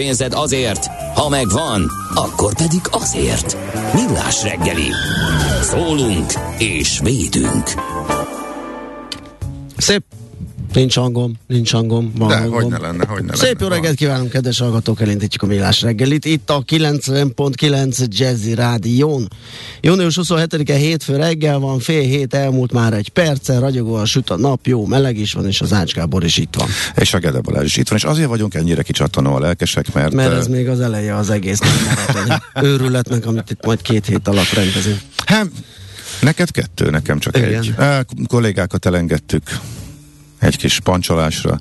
pénzed azért, ha megvan, akkor pedig azért. Millás reggeli. Szólunk és védünk. Szép Nincs hangom, nincs hangom. Van De hangom. hogy ne lenne, hogy ne Szép lenne. jó reggelt kívánunk, kedves hallgatók, elindítjuk a millás reggelit. Itt a 90.9 Jazzy Rádión. Június 27-e hétfő reggel van, fél hét elmúlt már egy perccel, ragyogóan süt a nap, jó meleg is van, és az Ács Gábor is itt van. És a Gede Balázs is itt van, és azért vagyunk ennyire kicsattanó a lelkesek, mert, Mert ez még az eleje az egész őrületnek, amit itt majd két hét alatt rendezünk. hát, neked kettő, nekem csak Igen. egy. Á, kollégákat elengedtük egy kis pancsolásra.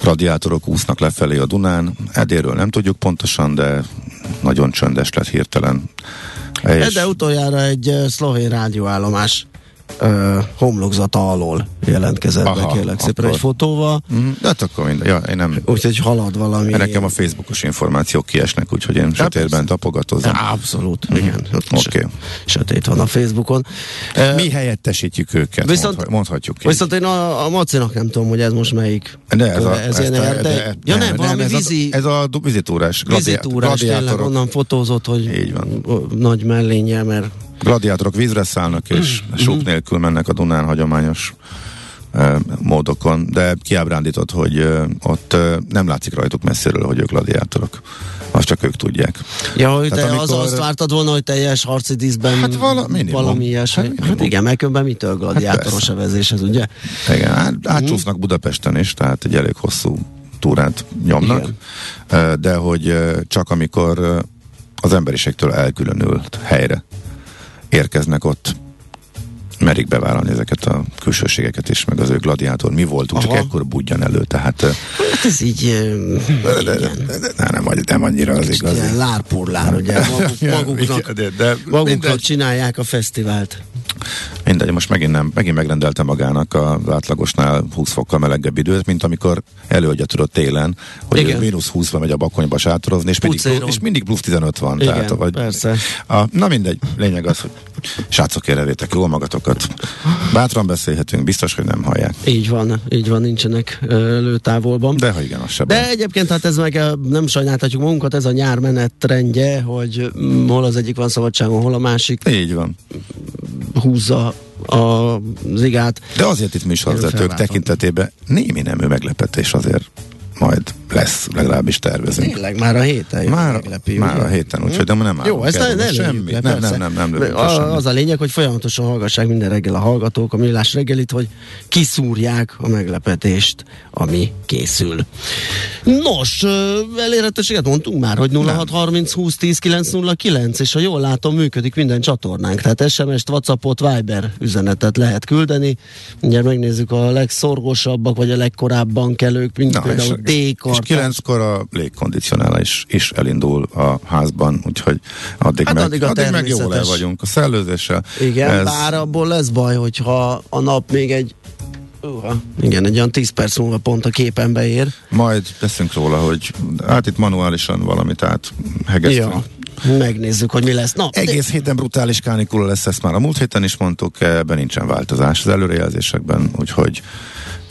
Radiátorok úsznak lefelé a Dunán. Edéről nem tudjuk pontosan, de nagyon csöndes lett hirtelen. És De utoljára egy uh, szlovén rádióállomás uh, homlokzata alól jelentkezett be, Aha, kérlek szépen egy fotóval. Mhm, de hát akkor minden. Ja, én nem, Úgyhogy halad valami. nekem a Facebookos információk kiesnek, úgyhogy én sötétben persze. tapogatozom. Abszolút, igen. Ott Mhm. Oké. sö- Sötét van a Facebookon. Mi helyettesítjük őket, Viszont- mondha- mondhatjuk így. Viszont én a, a Macinak nem tudom, hogy ez most melyik. De ez, a, ez ilyen a- erdei. de- ja nem, valami ez vízi, A, ez a vizitúrás. vizitúrás, tényleg onnan fotózott, hogy Így van. nagy mellénnyel, mert gladiátorok vízre szállnak, és Mhm. súk nélkül mennek a Dunán hagyományos eh, módokon, de kiábrándított, hogy eh, ott nem látszik rajtuk messziről, hogy ők gladiátorok. Azt csak ők tudják. Ja, hogy te Tehát amikor... amikor- azt vártad volna, hogy teljes harci díszben Hát vala- minimum. valami ilyesmi. Hát Hát, igen, meg különben mitől gladiátoros persze. evezés ez, ugye? Igen, át, átcsúsznak Budapesten is, tehát egy elég hosszú túrát nyomnak, Igen. De hogy csak amikor az emberiségtől elkülönült helyre érkeznek ott merik bevállalni ezeket a külsőségeket is, meg az ő gladiátor mi voltunk, csak Aha. ekkor budjan elő, tehát eh, Hát ez így de, de, de, de, nem, nem, annyira az igazi. ilyen lárpurlár, ugye? Maguk, maguknak, de, de maguknak csinálják a fesztivált. mindegy, most megint, nem, megint megrendelte magának az átlagosnál 20 fokkal melegebb időt, mint amikor előadja tudod télen, hogy Igen. mínusz 20 megy a bakonyba sátorozni, és mindig, Pucéron. és mindig plusz 15 van. Igen, tehát, vagy, persze. A, na mindegy, lényeg az, hogy srácok érevétek jól magatokat. Bátran beszélhetünk, biztos, hogy nem hallják. Így van, így van, nincsenek lőtávolban. De ha igen, az se De baj. egyébként hát ez meg nem sajnáltatjuk magunkat, ez a nyár menetrendje, hogy mm, hol az egyik van szabadságon, hol a másik Így van. húzza a zigát. De azért itt műsorvezetők tekintetében némi nemű meglepetés azért majd lesz, legalábbis tervezünk. Tényleg már a héten jön Már, meglepi, már ugye? a héten, úgyhogy de nem Jó, ezt ne, ne lőjük semmi. le, nem, nem, nem, nem, a, semmit. Az a lényeg, hogy folyamatosan hallgassák minden reggel a hallgatók a millás reggelit, hogy kiszúrják a meglepetést, ami készül. Nos, elérhetőséget mondtunk már, hogy 0630 20 10 909, és ha jól látom, működik minden csatornánk. Tehát SMS-t, Whatsappot, Viber üzenetet lehet küldeni. Ugye megnézzük a legszorgosabbak, vagy a legkorábban kelők, mint Na, például és, és kilenckor a légkondicionálás is elindul a házban, úgyhogy addig, Hát meg, addig a addig meg jól el vagyunk a szellőzéssel. Igen, Ez- bár abból lesz baj, hogyha a nap még egy Uha, igen, egy olyan 10 perc múlva pont a képen beér. Majd teszünk róla, hogy hát itt manuálisan valamit át hegesztünk. Ja, megnézzük, hogy mi lesz. Na, Egész héten brutális kánikula lesz, ezt már a múlt héten is mondtuk, ebben nincsen változás az előrejelzésekben, úgyhogy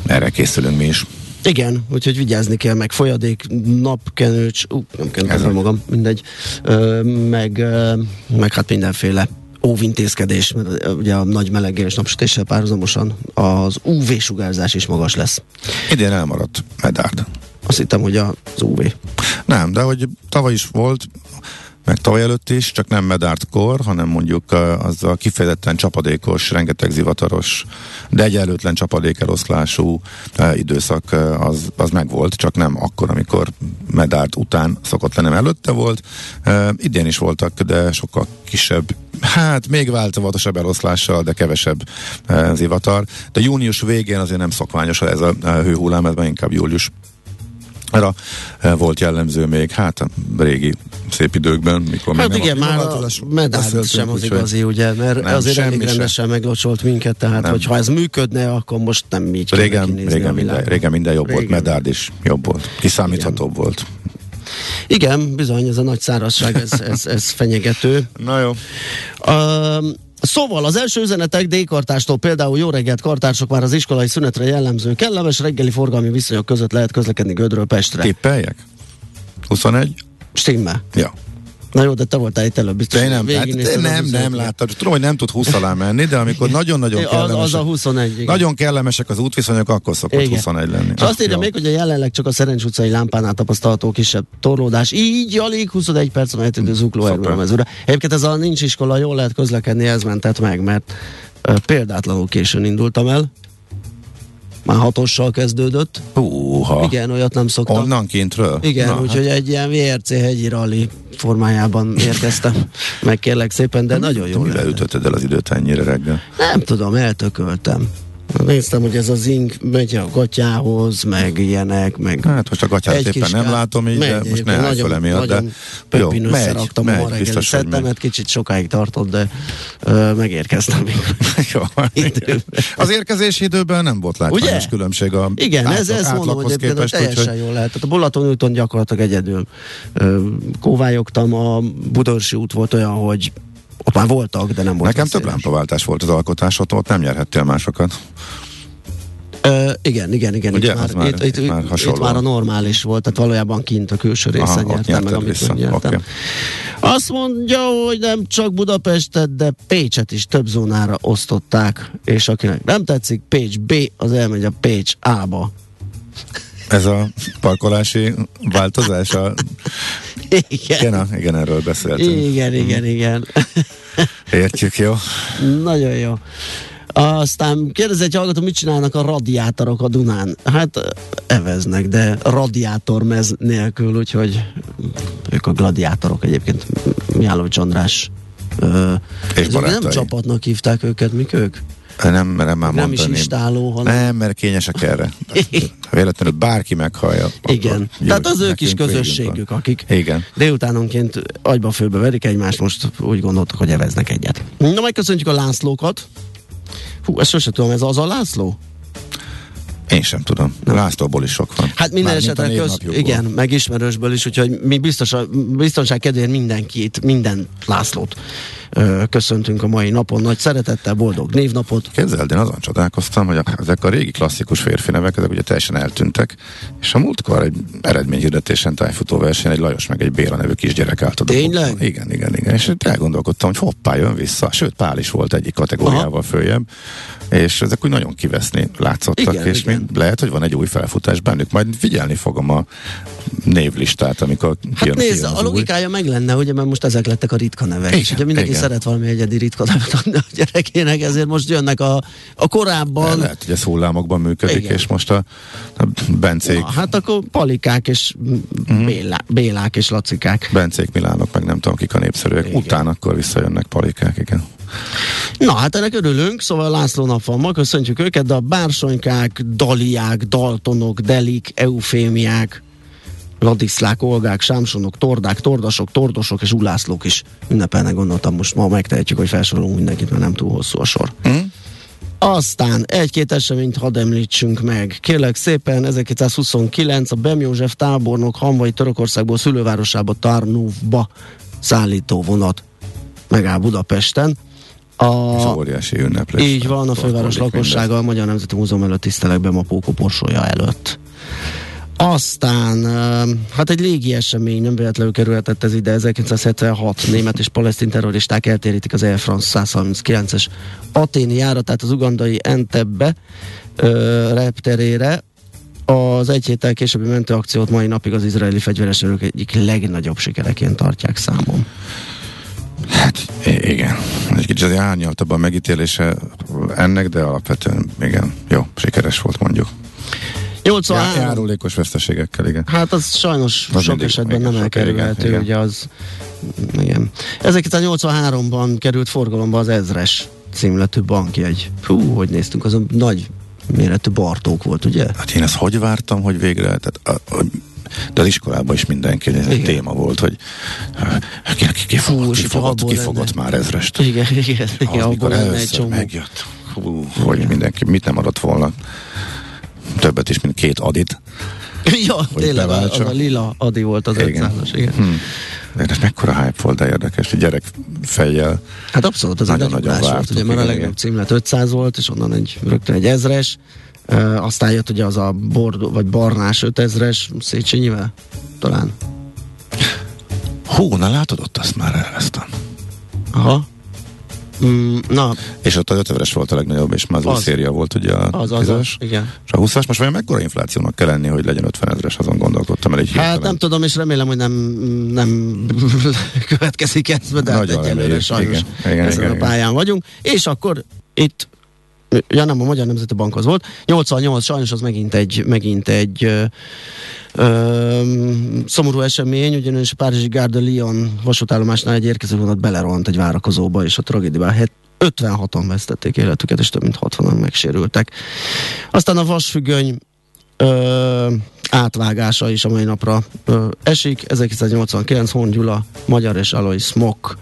erre készülünk mi is. Igen, úgyhogy vigyázni kell, meg folyadék, napkenőcs, ú, nem Ez fel magam, mindegy, ö, meg, ö, meg hát mindenféle óvintézkedés, mert ugye a nagy meleggel és napsütéssel párhuzamosan az UV-sugárzás is magas lesz. Idén elmaradt Medárd. Azt hittem, hogy az UV. Nem, de hogy tavaly is volt, meg tavaly előtt is, csak nem medárt kor, hanem mondjuk az a kifejezetten csapadékos, rengeteg zivataros, de egyelőtlen csapadékeloszlású időszak az, az megvolt, csak nem akkor, amikor medárt után szokott lenni, előtte volt. Idén is voltak, de sokkal kisebb, hát még változatosabb eloszlással, de kevesebb zivatar. De június végén azért nem szokványos ez a hőhullám, ez inkább július arra volt jellemző még, hát a régi szép időkben, mikor hát még igen, nem már a medál sem az igazi, ugye, mert nem, azért elég rendesen meglocsolt minket, tehát nem. hogyha ez működne, akkor most nem így régen, régen, minden, régen minden jobb régen. volt, medárd is jobb volt, kiszámíthatóbb igen. volt. Igen, bizony, ez a nagy szárazság, ez, ez, ez fenyegető. Na jó. Uh, Szóval az első üzenetek D-kartástól például jó reggelt kartársok már az iskolai szünetre jellemző kellemes reggeli forgalmi viszonyok között lehet közlekedni Gödről Pestre. Tippeljek? 21? Stimmel. Ja. Na jó, de te voltál itt előbb, biztos. De nem, hát, nem, nem láttam. Tudom, hogy nem tud 20 alá menni, de amikor nagyon-nagyon kellemesek. Az, a 21, igen. Nagyon kellemesek az útviszonyok, akkor szokott igen. 21 lenni. És azt írja még, hogy a jelenleg csak a Szerencs utcai lámpánál tapasztalható kisebb torlódás. Így alig 21 perc a hetődő zukló erőmezőre. Egyébként ez a nincs iskola, jól lehet közlekedni, ez mentett meg, mert példátlanul későn indultam el. Már hatossal kezdődött. Húha. Igen, olyat nem szoktam. Onnan kintről? Igen, Na, úgyhogy hát. egy ilyen VRC hegyi rally formájában érkeztem. Meg kérlek szépen, de nagyon jó. Mivel ütötted el az időt ennyire reggel? Nem tudom, eltököltem. Néztem, hogy ez a zing megy a gatyához, meg ilyenek, meg... Hát most a gatyát éppen nem látom így, megy, de most ne állj fel emiatt, de... Jó, megy, megy, a ma reggeli szettemet, kicsit sokáig tartott, de ö, megérkeztem még. jó, az érkezési időben nem volt látványos különbség a Igen, átlag, ez, ez mondom, hogy képest, teljesen úgy, jól lehet. Tehát a Bolaton úton gyakorlatilag egyedül ö, kóvályogtam, a Budorsi út volt olyan, hogy ott már voltak, de nem volt. Nekem több lámpaváltás volt az alkotás, ott, nem nyerhettél másokat. Uh, igen, igen, igen. Ugye? Itt, már, már, itt, itt, már itt már a normális volt, tehát valójában kint a külső részen Aha, nyertem meg, amit vissza. nyertem. Okay. Azt mondja, hogy nem csak Budapestet, de Pécset is több zónára osztották, és akinek nem tetszik, Pécs B, az elmegy a Pécs A-ba. Ez a parkolási változás? A... Igen. Igen, igen, erről beszéltünk. Igen, igen, igen. Értjük, jó? Nagyon jó. Aztán kérdez egy hallgató, mit csinálnak a radiátorok a Dunán? Hát eveznek, de radiátormez nélkül, úgyhogy ők a gladiátorok egyébként. Mihálovics András és nem csapatnak hívták őket, mik ők? Nem merem már nem mondani. is istáló, hanem... Nem, mert kényesek erre. Ha véletlenül bárki meghallja. Igen. Tehát az ők is közösségük, akik Igen. délutánonként agyba főbe verik egymást, most úgy gondoltak, hogy eveznek egyet. Na, megköszöntjük a Lászlókat. Hú, ezt sose tudom, ez az a László? Én sem tudom. Lászlóból is sok van. Hát minden esetre köz, igen, meg ismerősből is, úgyhogy mi biztos, biztonság kedvéért mindenkit, minden Lászlót köszöntünk a mai napon. Nagy szeretettel, boldog névnapot. Képzeld, én azon csodálkoztam, hogy a, ezek a régi klasszikus férfi nevek, ezek ugye teljesen eltűntek, és a múltkor egy eredményhirdetésen tájfutó versenyen egy Lajos meg egy Béla nevű kisgyerek állt a Tényleg? Igen, igen, igen. És elgondolkodtam, hogy hoppá, jön vissza. Sőt, Pál is volt egyik kategóriával Aha. följebb és ezek úgy nagyon kiveszni látszottak, igen, és igen. Lehet, hogy van egy új felfutás bennük. Majd figyelni fogom a névlistát, amikor hát kijön, nézd, kijön a logikája új. meg lenne, ugye, mert most ezek lettek a ritka nevek. Igen, ugye mindenki igen. szeret valami egyedi ritka nevet adni a gyerekének, ezért most jönnek a, a korábban. Lehet, hogy ez hullámokban működik, igen. és most a, a Bencék. Na, hát akkor Palikák és mm-hmm. Bélá, Bélák és Lacikák. Bencék, Milánok, meg nem tudom, kik a népszerűek. Igen. Utána akkor visszajönnek Palikák, igen. Na, hát ennek örülünk, szóval László nap van ma, köszöntjük őket, de a bársonykák, daliák, daltonok, delik, eufémiák, ladiszlák, olgák, sámsonok, tordák, tordasok, tordosok és ulászlók is ünnepelnek, gondoltam most ma megtehetjük, hogy felsorolunk mindenkit, mert nem túl hosszú a sor. Mm. Aztán egy-két eseményt hadd említsünk meg. Kérlek szépen, 1929 a Bem József tábornok Hanvai Törökországból szülővárosába Tarnóvba szállító vonat megáll Budapesten. A, Ez óriási ünneplés. Így van, a főváros lakossága a Magyar Nemzeti Múzeum előtt tisztelek be a pókoporsója előtt. Aztán, hát egy légi esemény, nem véletlenül kerülhetett ez ide, 1976 német és palesztin terroristák eltérítik az Air France 139-es aténi járatát az ugandai Entebbe repterére, az egy héttel későbbi mentőakciót mai napig az izraeli fegyveres erők egyik legnagyobb sikereként tartják számon. Hát igen, egy kicsit az árnyaltabb a megítélése ennek, de alapvetően igen, jó, sikeres volt mondjuk. 83. Já, járulékos veszteségekkel, igen. Hát az sajnos Az sok mindig- esetben igen, nem elkerülhető, igen, ugye az, igen. 1983-ban került forgalomba az ezres címletű bankjegy. Hú, hogy néztünk, azon nagy méretű Bartók volt, ugye? Hát én ezt hogy vártam, hogy végre, tehát a, a, de az iskolában is mindenki, Igen. téma volt, hogy uh, ki, ki, ki fogott, ki fogott, ki már ezrest. Igen, igen, igen, Az, mikor először csomó. megjött, hú, hogy mindenki mit nem adott volna, többet is, mint két adit. ja, tényleg, az, a lila Adi volt az Igen. 500-as, igen. Hmm. De ez mekkora hype volt, de érdekes, hogy gyerek fejjel. Hát abszolút, az Nagyon-nagyon nagy volt, vártuk, ugye, mert a igen, legnagyobb címlet 500 volt, és onnan egy, rögtön egy ezres, uh, aztán jött ugye az a bordó, vagy barnás 5000-es Széchenyivel, talán. Hú, na látod, ott azt már elvesztem. Aha. Mm, na, És ott az 50 volt a legnagyobb, és már az új Az. széria volt ugye a az, az, az, 10-es. igen. És a 20-as most vajon mekkora inflációnak kell lenni, hogy legyen 50 ezeres, azon gondolkodtam el egy Hát hirtelen. nem tudom, és remélem, hogy nem, nem következik ez, de hát Nagyon egyelőre reméljük. sajnos Igen, igen, ezen igen, a igen. pályán vagyunk. És akkor itt Ja nem, a Magyar Nemzeti Bankhoz volt. 88, sajnos az megint egy, megint egy ö, ö, szomorú esemény, ugyanis a Párizsi Gare de Lyon vasútállomásnál egy érkező vonat belerohant egy várakozóba, és a tragédiában 56-an vesztették életüket, és több mint 60-an megsérültek. Aztán a vasfüggöny ö, átvágása is a mai napra ö, esik. 1989 Horn Gyula, Magyar és Alois Smok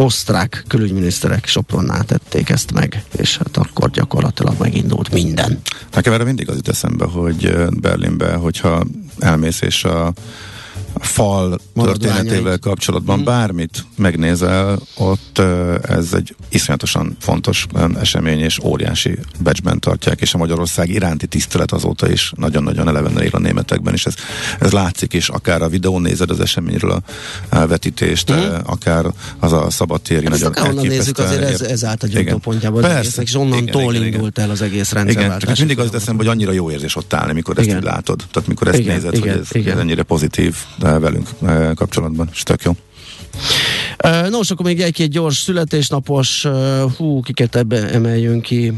osztrák külügyminiszterek Sopronnál tették ezt meg, és hát akkor gyakorlatilag megindult minden. Nekem erre mindig az jut eszembe, hogy Berlinbe, hogyha elmész és a a fal történetével kapcsolatban Mhm. bármit megnézel, ott ez egy iszonyatosan fontos esemény, és óriási becsben tartják, és a Magyarország iránti tisztelet azóta is nagyon-nagyon elevenen él a németekben, és ez, ez látszik, és akár a videón nézed az eseményről a, vetítést, ö, akár az a szabadtéri Hát ezt nagyon akárhonnan nézzük, azért ez, ez állt a Igen. gyomdópontjába az egésznek, és onnantól Igen, igen, igen. indult el az egész Igen, rendszerváltás. csak ez mindig az eszembe, hogy annyira jó érzés ott állni, mikor ezt Igen. így látod. Tehát mikor ezt Igen, nézed, igen, hogy ez, igen. ez ennyire pozitív velünk kapcsolatban, és tök jó. Nos, akkor még egy-két gyors születésnapos, hú, kiket ebbe emeljünk ki.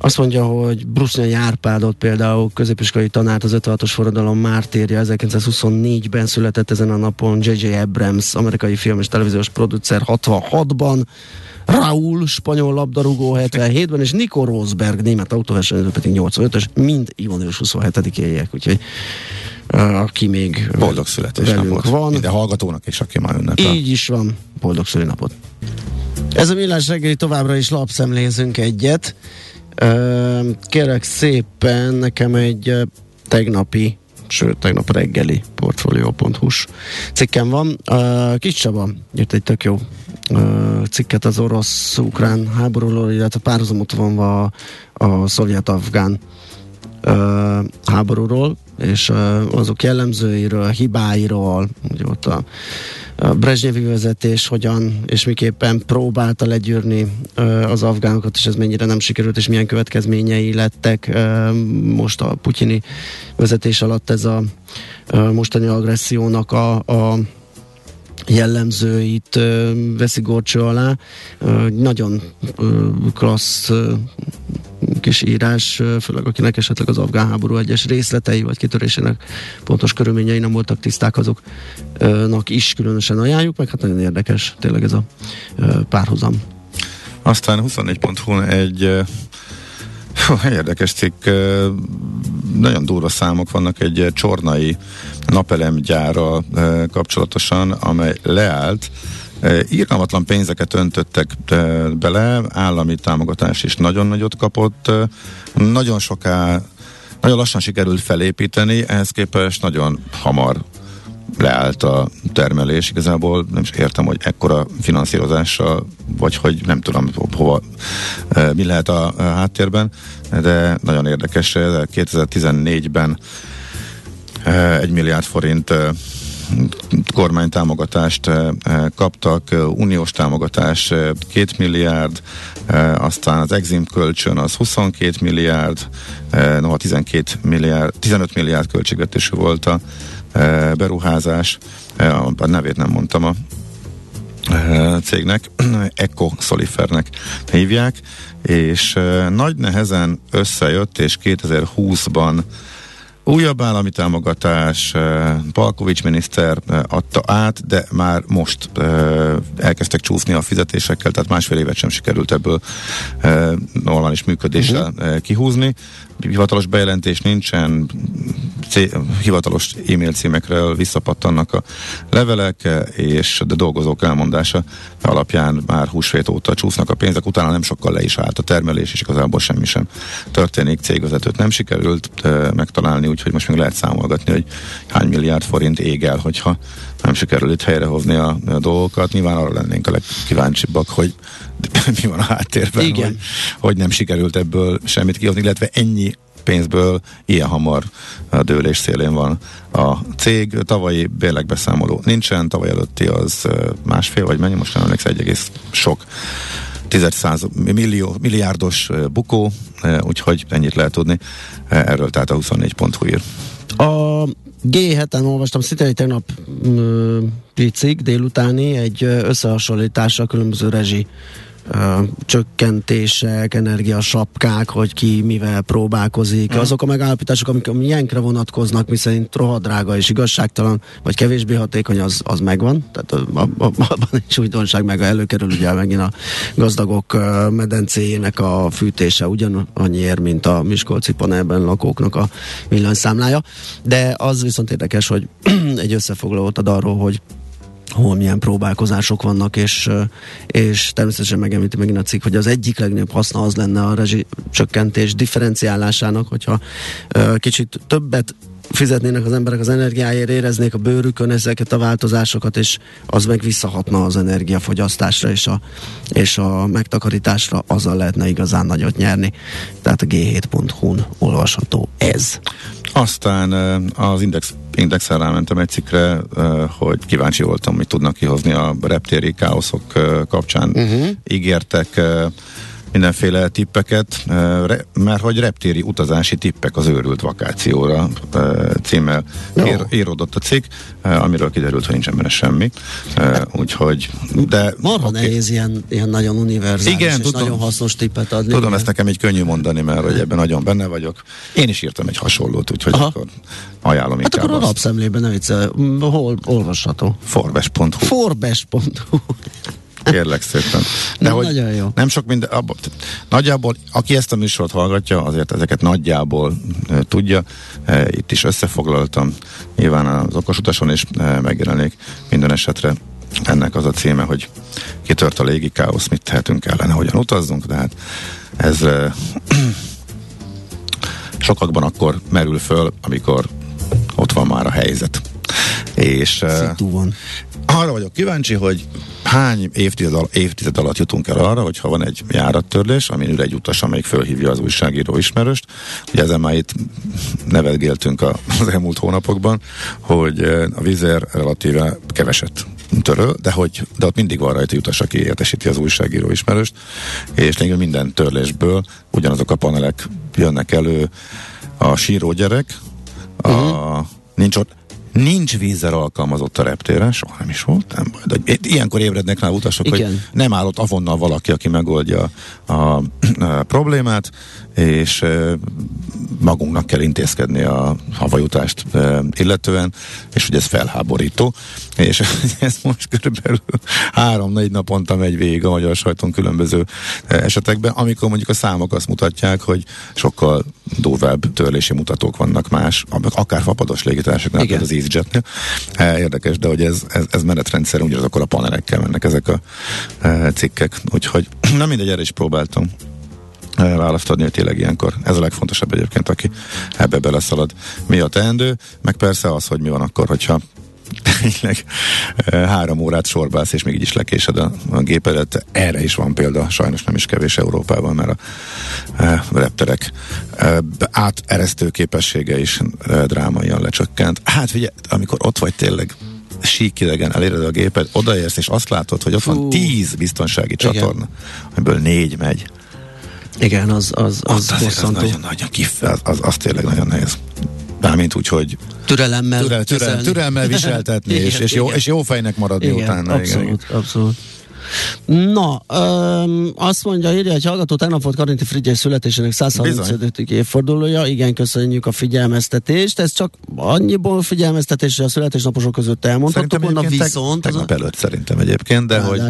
Azt mondja, hogy Brusznyai Árpádot például középiskolai tanárt az 56-os forradalom mártírja 1924-ben született ezen a napon J.J. Abrams, amerikai film és televíziós producer 66-ban, Raúl, spanyol labdarúgó 77-ben, és Nico Rosberg, német autóversenyző pedig 85-ös, mind június 27-éjek, úgyhogy aki még Boldog születésnapot. van. Minden hallgatónak és aki már ünnepel. Így is van. Boldog szülinapot. Ez a millás reggeli továbbra is lapszemlézünk egyet. Kérek szépen, nekem egy tegnapi, sőt, tegnap reggeli portfolio.hu-s cikkem van. Ö, Kis Csaba írt egy tök jó cikket az orosz-ukrán háborúról, illetve párhuzamot vonva a, a szovjet-afgán háborúról, és ö, azok jellemzőiről, hibáiról, ugye ott a, a Brezsnyevi vezetés hogyan és miképpen próbálta legyűrni az afgánokat, és ez mennyire nem sikerült, és milyen következményei lettek most a putyini vezetés alatt ez a mostani agressziónak a, a jellemzőit veszi gorcső alá. Nagyon klassz kis írás, főleg akinek esetleg az afgán háború egyes részletei vagy kitörésének pontos körülményei nem voltak tiszták, azoknak is különösen ajánljuk, meg hát nagyon érdekes tényleg ez a párhuzam. Aztán 24.hu egy érdekes cikk, nagyon durva számok vannak egy csornai napelemgyára eh, kapcsolatosan, amely leállt, Írgalmatlan pénzeket öntöttek bele, állami támogatás is nagyon nagyot kapott, nagyon soká, nagyon lassan sikerült felépíteni, ehhez képest nagyon hamar leállt a termelés. Igazából nem is értem, hogy ekkora finanszírozással, vagy hogy nem tudom hova, eh, mi lehet a, háttérben, de nagyon érdekes, eh, 2014-ben eh, egy milliárd forint eh, kormánytámogatást kaptak, uniós támogatás 2 milliárd, aztán az Exim kölcsön az 22 milliárd, noha 12 milliárd, 15 milliárd költségvetésű volt a beruházás, a nevét nem mondtam a cégnek, Eco Solifernek hívják, és nagy nehezen összejött, és 2020-ban Újabb állami támogatás, Palkovics miniszter adta át, de már most elkezdtek csúszni a fizetésekkel, tehát másfél évet sem sikerült ebből normális működéssel uh-huh. kihúzni hivatalos bejelentés nincsen, hivatalos e-mail címekről visszapattannak a levelek, és a dolgozók elmondása alapján már húsvét óta csúsznak a pénzek, utána nem sokkal le is állt a termelés, és igazából semmi sem történik, cégvezetőt nem sikerült megtalálni, úgyhogy most még lehet számolgatni, hogy hány milliárd forint ég el, hogyha nem sikerül itt helyrehozni a, a dolgokat. Nyilván arra lennénk a legkíváncsibbak, hogy mi van a háttérben, Igen. Hogy, hogy nem sikerült ebből semmit kihozni, illetve ennyi pénzből ilyen hamar dőlés szélén van a cég. Tavalyi bérlegbeszámoló nincsen, tavaly előtti az másfél, vagy mennyi, most nem emlékszem, egy egész sok tizedszáz millió, milliárdos bukó, úgyhogy ennyit lehet tudni. Erről tehát a 24.hu ír. A G7-en olvastam szinte egy tegnap cikk délutáni, egy összehasonlítása a különböző rezsi csökkentések, energiasapkák, hogy ki mivel próbálkozik. Mm. Azok a megállapítások, amik a milyenkre vonatkoznak, miszerint rohadrága és igazságtalan, vagy kevésbé hatékony, az, az megvan. Tehát abban is újdonság meg előkerül ugye megint a gazdagok medencéjének a fűtése ugyanannyiért, mint a Miskolci panelben lakóknak a villanyszámlája. De az viszont érdekes, hogy egy összefoglalót ad arról, hogy hol milyen próbálkozások vannak, és, és természetesen megemlíti megint a cikk, hogy az egyik legnagyobb haszna az lenne a rezsicsökkentés differenciálásának, hogyha kicsit többet fizetnének az emberek az energiáért, éreznék a bőrükön ezeket a változásokat, és az meg visszahatna az energiafogyasztásra és a, és a megtakarításra, azzal lehetne igazán nagyot nyerni. Tehát a g7.hu-n olvasható ez. Aztán az Index Indexen rámentem egy cikkre, hogy kíváncsi voltam, mit tudnak kihozni a reptéri káoszok kapcsán. Uh-huh. Ígértek mindenféle tippeket, mert hogy reptéri utazási tippek az őrült vakációra címmel no. ír, íródott a cikk, amiről kiderült, hogy nincsen benne semmi. Úgyhogy, de... Marha okay. nehéz ilyen, ilyen nagyon univerzális Igen, és tudom, nagyon hasznos tippet adni. Tudom, ezt nekem egy könnyű mondani, mert hogy ebben nagyon benne vagyok. Én is írtam egy hasonlót, úgyhogy Aha. akkor ajánlom Hát akkor a lapszemlében nem vicce, hol olvasható? Forbes.hu Forbes.hu Kérlek szépen. De hogy nagyon jó. Nem sok minden, abba, nagyjából, aki ezt a műsort hallgatja, azért ezeket nagyjából e, tudja. E, itt is összefoglaltam. Nyilván az okos utason is e, megjelenik minden esetre ennek az a címe, hogy kitört a légi káosz, mit tehetünk ellene, hogyan utazzunk, de hát ez e, sokakban akkor merül föl, amikor ott van már a helyzet. És van arra vagyok kíváncsi, hogy hány évtized, al- évtized alatt jutunk el arra, hogyha van egy járattörlés, amin ül egy utas, amelyik fölhívja az újságíró ismerőst. Ugye ezen már itt nevetgéltünk az elmúlt hónapokban, hogy a vízer relatíve keveset töröl, de, hogy, de ott mindig van rajta utas, aki értesíti az újságíró ismerőst, és lényegében minden törlésből ugyanazok a panelek jönnek elő, a síró gyerek, a, uh-huh. nincs ott, Nincs vízzel alkalmazott a reptéren, soha nem is volt, nem baj. De ilyenkor ébrednek rá utasok, Igen. hogy nem állott avonnal valaki, aki megoldja a, a, a problémát, és e, magunknak kell intézkedni a havajutást e, illetően, és hogy ez felháborító, és ez most körülbelül három-négy naponta megy végig a magyar sajton különböző esetekben, amikor mondjuk a számok azt mutatják, hogy sokkal durvább törlési mutatók vannak más, akár fapados légitársaságnál, például az EasyJetnél. Érdekes, de hogy ez, ez, ez menetrendszerűen ugyanazokkal a panelekkel mennek ezek a cikkek. Úgyhogy nem mindegy, erre is próbáltam választ adni, hogy tényleg ilyenkor. Ez a legfontosabb egyébként, aki ebbe beleszalad. Mi a teendő, meg persze az, hogy mi van akkor, hogyha tényleg három órát sorbálsz, és még így is lekésed a, a gépedet. Erre is van példa, sajnos nem is kevés Európában, mert a e, repterek e, áteresztő képessége is e, drámaian lecsökkent. Hát figyelj, amikor ott vagy tényleg síkidegen eléred a gépet, odaérsz, és azt látod, hogy ott Fú. van tíz biztonsági Igen. csatorna, amiből négy megy. Igen, az, az, Az, az azért az bosszantó. nagyon, nagyon kif, az, az, az tényleg nagyon nehéz. Mármint úgy, hogy Türelemmel. türel, türel, türelmel viseltetni, és, Igen, és, jó, igen. és jó fejnek maradni Igen, utána. abszolút, abszolút. Na, öm, azt mondja, írja egy hallgató, tegnap volt Karinti Frigyes születésének 135. évfordulója, igen, köszönjük a figyelmeztetést, ez csak annyiból figyelmeztetés, hogy a születésnaposok között elmondhattuk volna, teg- viszont tegnap a, előtt szerintem egyébként, de hogy,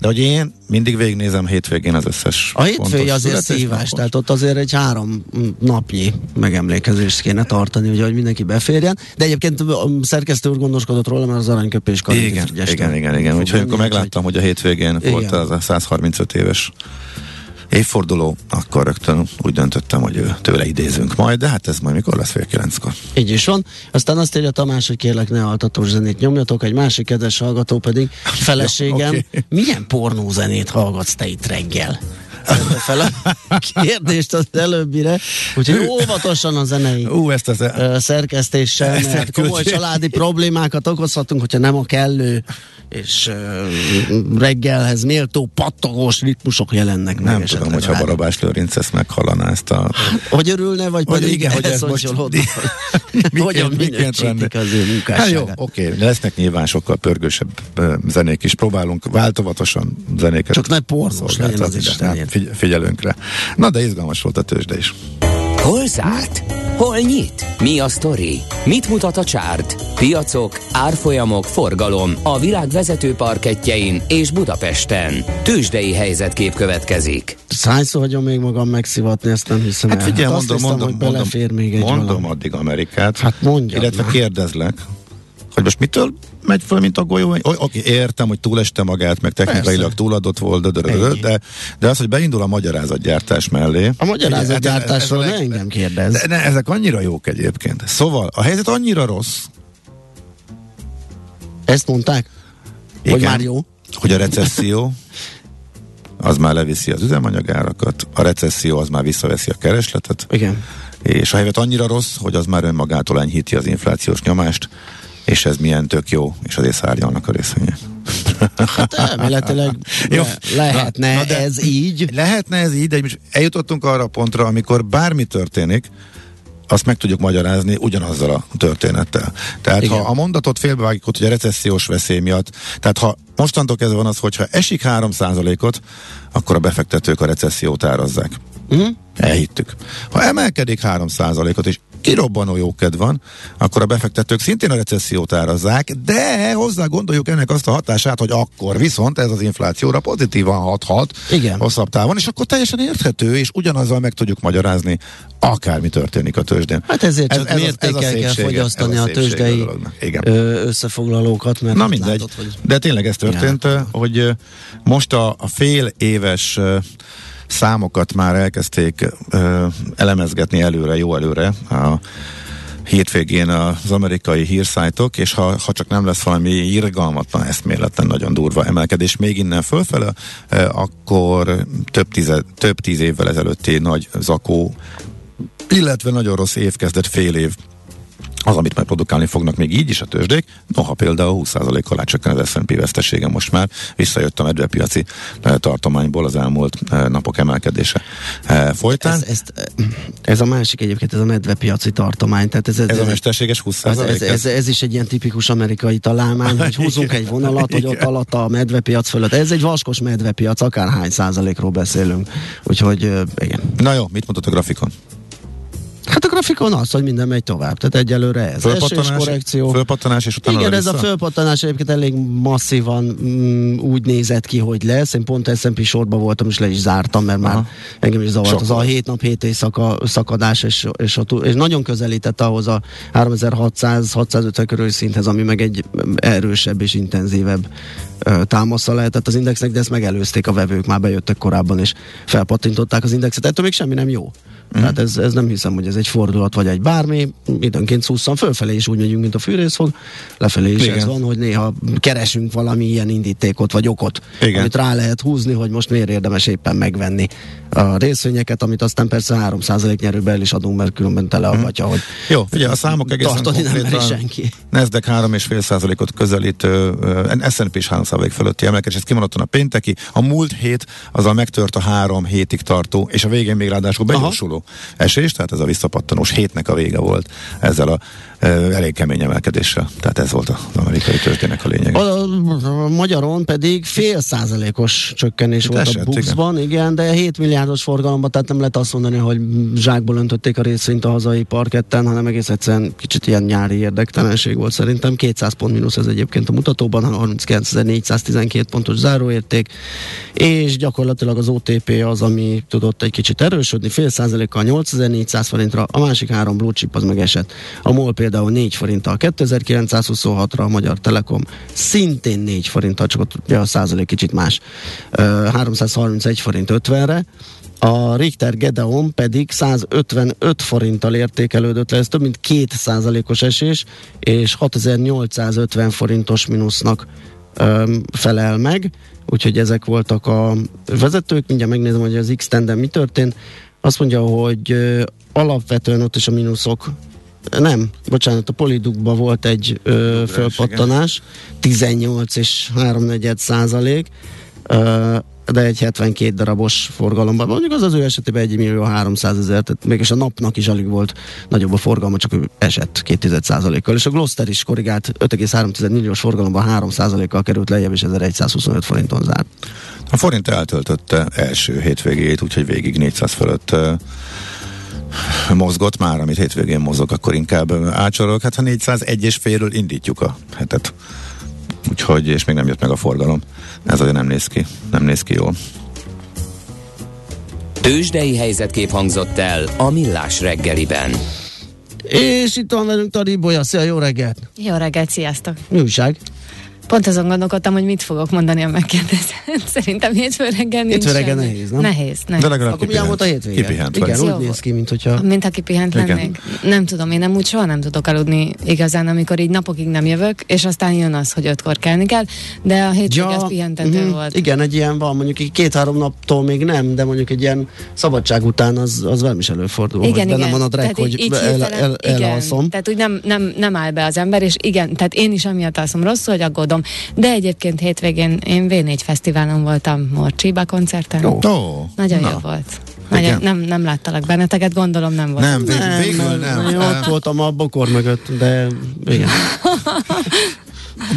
de hogy én mindig végignézem hétvégén az összes a fontos azért szívás, tehát ott azért egy három napnyi megemlékezést kéne tartani, ugye, hogy mindenki beférjen, de egyébként a szerkesztő úr gondoskodott róla, mert az aranyköpés Karinti Igen, igen, igen, igen. fog Úgyhogy menni, megláttam, hogy a hétvégén Igen. volt az a 135 éves évforduló, akkor rögtön úgy döntöttem, hogy ő, tőle idézünk majd, de hát ez majd mikor lesz fél kilenckor. Így is van. Aztán azt írja Tamás, hogy kérlek ne altatós zenét nyomjatok, egy másik kedves hallgató pedig feleségem, Ja, oké. milyen pornózenét hallgatsz te itt reggel? Fel a kérdést az előbbire, úgyhogy óvatosan a zenei Ú, ezt az... szerkesztéssel, Ezt mert komoly családi problémákat okozhatunk, hogyha nem a kellő és ö, reggelhez méltó pattogós ritmusok jelennek meg. Nem tudom, hogyha a rádióban. Barabás Lőrinc ezt meghallaná ezt a... Hogy örülne, vagy Hogy pedig igen, hogy ez most- hogy hogyan minősítik az ő Hát jó, munkásságát. oké, lesznek nyilván sokkal pörgősebb zenék is. Próbálunk változatosan zenéket. Csak ne pornós legyen az szolgáltatni, is nem. Figy- figyelünk rá. Na, de izgalmas volt a tőzsde is. Hol zárt? Hol nyit? Mi a sztori? Mit mutat a csárt? Piacok, árfolyamok, forgalom a világ vezető parketjein és Budapesten. Tőzsdei helyzetkép következik. Hányszor hagyom még magam megszivatni, ezt nem hiszem Hát el. figyelj, hát mondom, azt hiszem, mondom, hogy belefér mondom, még egy mondom valami. addig Amerikát. Hát mondjad Illetve már. kérdezlek, hogy most mitől megy föl, mint a golyó? Oly- Oké, értem, hogy túleste magát, meg technikailag túladott volt, de, de, az, hogy beindul a magyarázatgyártás mellé. A magyarázatgyártásról ne hát ez- engem kérdez. De, ne, ezek annyira jók egyébként. Szóval a helyzet annyira rossz, Ezt mondták? Hogy már jó? hogy a recesszió az már leviszi az üzemanyagárakat, a recesszió az már visszaveszi a keresletet, Igen. és a helyzet annyira rossz, hogy az már önmagától enyhíti az inflációs nyomást, és ez milyen tök jó, és azért szárnyalnak a részvények. Hát elméletileg Jó. le, lehetne Na, na de- ez így. Lehetne ez így, de eljutottunk arra a pontra, amikor bármi történik, azt meg tudjuk magyarázni ugyanazzal a történettel. Tehát Igen. ha a mondatot félbevágjuk hogy a recessziós veszély miatt, tehát ha mostantól kezdve van az, hogyha esik 3%-ot, akkor a befektetők a recessziót árazzák. Uh-huh. Elhittük. Ha emelkedik 3%-ot, és kirobbanó jóked van, akkor a befektetők szintén a recessziót árazzák, de hozzá gondoljuk ennek azt a hatását, hogy akkor viszont ez az inflációra pozitívan hathat Igen. hosszabb távon, és akkor teljesen érthető, és ugyanazzal meg tudjuk magyarázni, akármi történik a tőzsdén. Hát ezért csak ez, ez, mértékkel kell fogyasztani ez a szépsége tőzsdei. Igen. ö, összefoglalókat, mert Na mindegy, látod, hogy de tényleg ez történt, hogy ö, most a, a fél éves számokat már elkezdték ö, elemezgetni előre, jó előre a hétvégén az amerikai hírszájtok, és ha, ha csak nem lesz valami irgalmatlan, eszméletlen, nagyon durva emelkedés még innen fölfele, akkor több, tize, több tíz évvel ezelőtti nagy zakó, illetve nagyon rossz év kezdett fél év az, amit majd produkálni fognak még így is a tőzsdék, noha például 20%-kal átcsökken az S&P vesztesége most már, visszajött a medvepiaci eh, tartományból az elmúlt eh, napok emelkedése eh, folytán. ez, ezt, ez a másik egyébként, ez a medvepiaci tartomány. Tehát ez, ez, Ez a ez, mesterséges 20%? ez, ez, ez, ez is egy ilyen tipikus amerikai találmány, hogy húzunk egy vonalat, hogy ott alatt a medvepiac fölött. Ez egy vaskos medvepiac, akárhány százalékról beszélünk. Úgyhogy igen. Na jó, mit mondott a grafikon? Hát a grafikon az, hogy minden megy tovább. Tehát egyelőre ez. Esés, korrekció. fölpattanás és utána Igen, ez vissza? a fölpattanás egyébként elég masszívan mm, úgy nézett ki, hogy lesz. Én pont S&P sorba voltam, és le is zártam, mert már Aha. engem is zavart Sok az a volt. 7 nap, 7 éjszaka szakadás, és, és, a, és nagyon közelített ahhoz a 3600-650 körül szinthez, ami meg egy erősebb és intenzívebb támasza lehetett az indexnek, de ezt megelőzték a vevők, már bejöttek korábban, és felpattintották az indexet. Ettől még semmi nem jó. Mm. Tehát ez, ez nem hiszem, hogy ez egy fordulat vagy egy bármi. Időnként szúszan fölfelé is úgy megyünk, mint a fűrészfog, lefelé is Igen. ez van, hogy néha keresünk valami ilyen indítékot vagy okot, Igen. amit rá lehet húzni, hogy most miért érdemes éppen megvenni a részvényeket, amit aztán persze 3% nyerőbe is adunk, mert különben teleadhatja, mm. hogy Jó, ugye a számok egészen konkrétan senki. Nasdaq 3,5%-ot közelít, S&P is 3% fölötti emelkedés, ez kimondottan a pénteki, a múlt hét azzal megtört a három hétig tartó, és a végén még ráadásul begyorsuló esés, tehát ez a visszapattanós hétnek a vége volt ezzel a elég kemény emelkedéssel. Tehát ez volt az amerikai történek a lényeg. A, a, a magyaron pedig fél százalékos csökkenés Itt volt esett, a buxban, igen. igen, de 7 milliárdos forgalomban, tehát nem lehet azt mondani, hogy zsákból öntötték a részvényt a hazai parketten, hanem egész egyszerűen kicsit ilyen nyári érdektelenség volt szerintem. 200 pont mínusz ez egyébként a mutatóban, 39.412 pontos záróérték, és gyakorlatilag az OTP az, ami tudott egy kicsit erősödni, fél százalékkal 8400 forintra, a másik három blue chip az meg esett. A MOL például 4 forinttal 2926-ra, a Magyar Telekom szintén 4 forinttal, csak ott ugye a százalék kicsit más, 331 forint 50-re, a Richter Gedeon pedig 155 forinttal értékelődött le, ez több mint 2 százalékos esés, és 6850 forintos mínusznak felel meg, úgyhogy ezek voltak a vezetők, mindjárt megnézem, hogy az x mi történt. Azt mondja, hogy alapvetően ott is a mínuszok nem, bocsánat, a Polidukban volt egy ö, fölpattanás, 18 és 3 százalék, ö, de egy 72 darabos forgalomban. Mondjuk az az ő esetében 1 millió 300 ezer, tehát mégis a napnak is alig volt nagyobb a forgalma, csak ő esett 2 kal És a Gloster is korrigált 5,3 milliós forgalomban 3 kal került lejjebb, és 1125 forinton zárt. A forint eltöltötte első hétvégét, úgyhogy végig 400 fölött mozgott már, amit hétvégén mozog, akkor inkább ácsorolok. Hát ha 401 és félről indítjuk a hetet. Úgyhogy, és még nem jött meg a forgalom. Ez olyan nem néz ki, nem néz ki jól. Tőzsdei helyzetkép hangzott el a Millás reggeliben. És itt van velünk Tari Bolya. Szia, jó reggelt! Jó reggelt, sziasztok! Mi újság? Pont azon gondolkodtam, hogy mit fogok mondani a megkérdezet. Szerintem hétfő reggel nincs Hétfő reggel nehéz, nem? Nehéz, nehéz. De legalább Akkor milyen volt a hétvége? Kipihent Igen, vagy. úgy néz ki, mint hogyha... Mintha kipihent Igen. lennék. Nem tudom, én nem úgy soha nem tudok aludni igazán, amikor így napokig nem jövök, és aztán jön az, hogy ötkor kelni kell, de a hétvége az pihentető mhm. volt. Igen, egy ilyen van, mondjuk két-három naptól még nem, de mondjuk egy ilyen szabadság után az, az velem is előfordul, Igen, hogy benne igen. van a drag, Tehát hogy így- el, el, igen. elalszom. Tehát úgy nem, nem, nem áll be az ember, és igen, tehát én is amiatt alszom rosszul, hogy aggódom. De egyébként hétvégén én V4 fesztiválon voltam Morcsiba koncerten. Ó, Nagyon na. jó volt. Nagyon, nem, nem láttalak benneteket, gondolom nem volt. Nem, vég, végül nem. Én ott voltam a bokor mögött, de igen.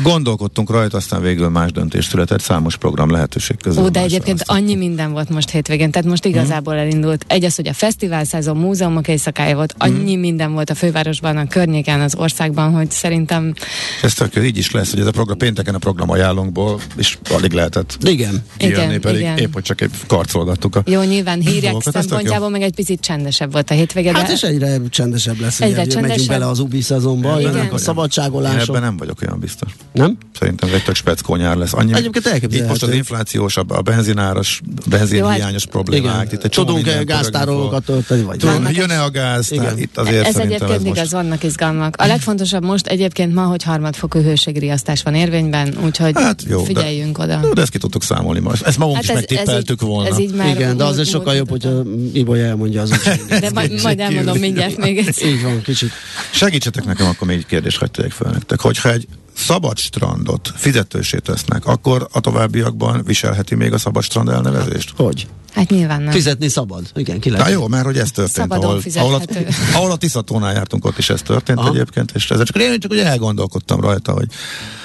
Gondolkodtunk rajta, aztán végül más döntés született, számos program lehetőség közül. Ó, de egyébként aztán. annyi minden volt most hétvégén, tehát most igazából elindult. Egy az, hogy a fesztivál szezon, múzeumok éjszakája volt, annyi minden volt a fővárosban, a környéken, az országban, hogy szerintem Ez tök, így is lesz, hogy ez a program, pénteken a program ajánlónkból, és alig lehetett Igen. kijönni, Igen, pedig igen. épp, hogy csak egy karcolgattuk a jó, nyilván hírek Dolgokat, szempontjából meg egy picit csendesebb volt a hétvége, de Hát és egyre csendesebb lesz, Egyre megyünk csendesebb. bele az ubi szezonba, Igen. jönnek a szabadságolások. ebben nem vagyok olyan biztos. Nem? Szerintem egy tök speckó nyár lesz. Annyi, Egyébként elképzelhető. Itt most az inflációs, a, a benzináros, benzinhiányos hát- problémák. Itt Tudunk-e minden pörögni gáztárolókat tölteni, vagy? Tudom, Jön-e a gáz? Igen. Itt azért ez egyébként ez most... igaz, vannak izgalmak. A legfontosabb most egyébként ma, hogy harmadfokú hőségriasztás van érvényben, úgyhogy Hát jó, de- figyeljünk oda. Jó, de ezt ki tudtuk számolni most. Ezt magunk is megtippeltük így, volna. Hát Ez így már Igen, de azért sokkal jobb, hogyha Ibolya elmondja az. De majd, elmondom mindjárt még egyszer. Így van, kicsit. Segítsetek nekem, akkor még egy kérdést hagyj fel nektek. Hogyha egy szabad strandot fizetősé tesznek, akkor a továbbiakban viselheti még a szabad strand elnevezést? Hogy? Hát nyilván nem. Fizetni szabad. Igen, ki Na lehet. jó, mert hogy ez történt, Szabadon ahol, ahol, a, fizethető. ahol a Tiszatónál jártunk, ott is ez történt Aha. egyébként, és ez csak én csak ugye elgondolkodtam rajta, hogy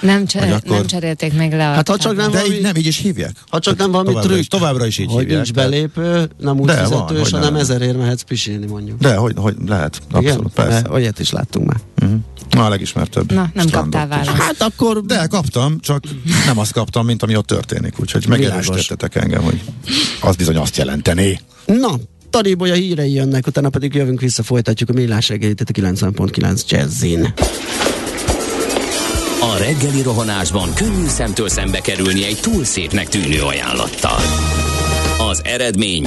Nem, cser- Hogy akkor- nem cserélték még le a Hát ha csak nem de valami, így nem, így is hívják. ha csak nem valami továbbra trükk, is, továbbra is így hogy hívják. nincs belépő, nem úgy De, van, fizetős, hogy hanem nem. ezerért mehetsz pisilni mondjuk. De, hogy, hogy lehet, abszolút, persze. Mert Olyat is láttunk már. Uh-huh. Na, a legismertebb. Na, nem strandot kaptál választ. Hát akkor De kaptam, csak nem azt kaptam, mint ami ott történik. Úgyhogy megerősítettetek engem, hogy az bizony azt jelenteni. Na, Taribolya hírei jönnek, utána pedig jövünk vissza, folytatjuk a millás reggelit itt a 90.9 Jazzin. A reggeli rohanásban könnyű szemtől szembe kerülni egy túl szépnek tűnő ajánlattal. Az eredmény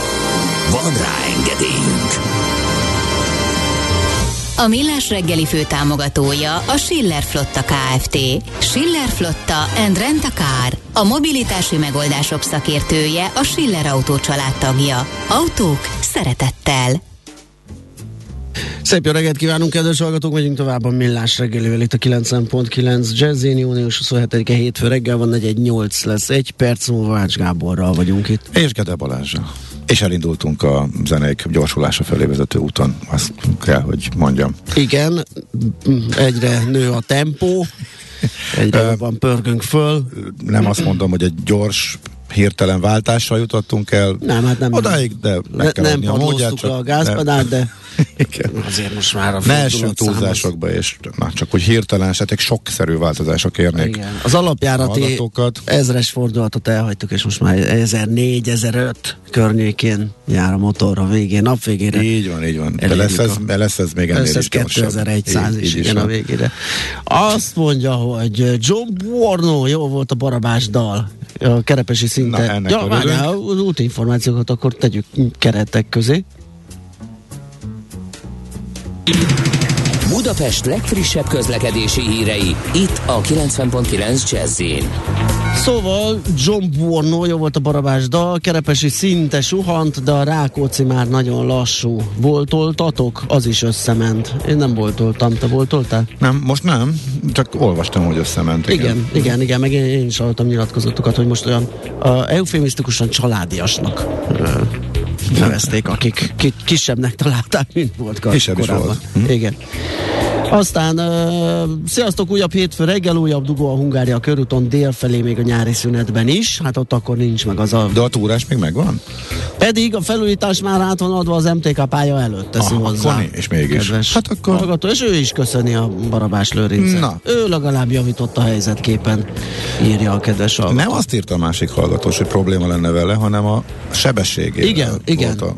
Van rá engedélyünk! A Millás reggeli fő támogatója a Schiller Flotta KFT. Schiller Flotta and Rent a Car. A mobilitási megoldások szakértője a Schiller Autó tagja. Autók szeretettel. Szép jó reggelt kívánunk, kedves hallgatók, megyünk tovább a Millás reggelivel itt a 90.9 Jazzin, június 27-e hétfő reggel van, 8 lesz, egy perc múlva Ács Gáborral vagyunk itt. És Gede Balázsa. És elindultunk a zenék gyorsulása felé vezető úton, azt kell, hogy mondjam. Igen, egyre nő a tempó, egyre jobban pörgünk föl. Nem azt mondom, hogy egy gyors hirtelen váltással jutottunk el. Nem, hát nem. Odáig, de meg ne, nem padlóztuk csak, a gázpedált, de igen. azért most már a Ne essünk túlzásokba, és na, csak hogy hirtelen esetek sokszerű változások érnék. Igen. Az alapjárati ezres fordulatot elhagytuk, és most már 1004-1005 környékén jár a motor a végén, nap végére. Így van, így van. De lesz ez, de lesz ez még ennél lesz ez is 2100 is, igen, a végére. Azt mondja, hogy John Borno, jó volt a barabás dal a kerepesi szinten. Na, ennek ja, várjál, az útinformációkat akkor tegyük keretek közé. Budapest legfrissebb közlekedési hírei, itt a 90.9 jazz Szóval John Borno, jó volt a barabás dal, kerepesi szinte suhant, de a Rákóczi már nagyon lassú. Voltoltatok? Az is összement. Én nem voltoltam, te voltoltál? Nem, most nem, csak olvastam, hogy összement. Igen, igen, igen, igen meg én, én is hallottam nyilatkozatokat, hogy most olyan uh, eufémisztikusan családiasnak uh, nevezték, akik ki, kisebbnek találták, mint volt Kisebb korábban. Is volt. Hm? Igen. Aztán uh, sziasztok, újabb hétfő reggel, újabb dugó a Hungária körúton délfelé még a nyári szünetben is, hát ott akkor nincs meg az a... De a túrás még megvan? Pedig a felújítás már át van adva az MTK pálya előtt, teszi Aha, hozzá. Akkor és mégis. Kedves hát akkor... Hallgató, és ő is köszöni a Barabás Lőrincet. Na. Ő legalább javított a helyzetképen, írja a kedves hallgató. Nem azt írta a másik hallgatós, hogy probléma lenne vele, hanem a sebességével Igen, igen. A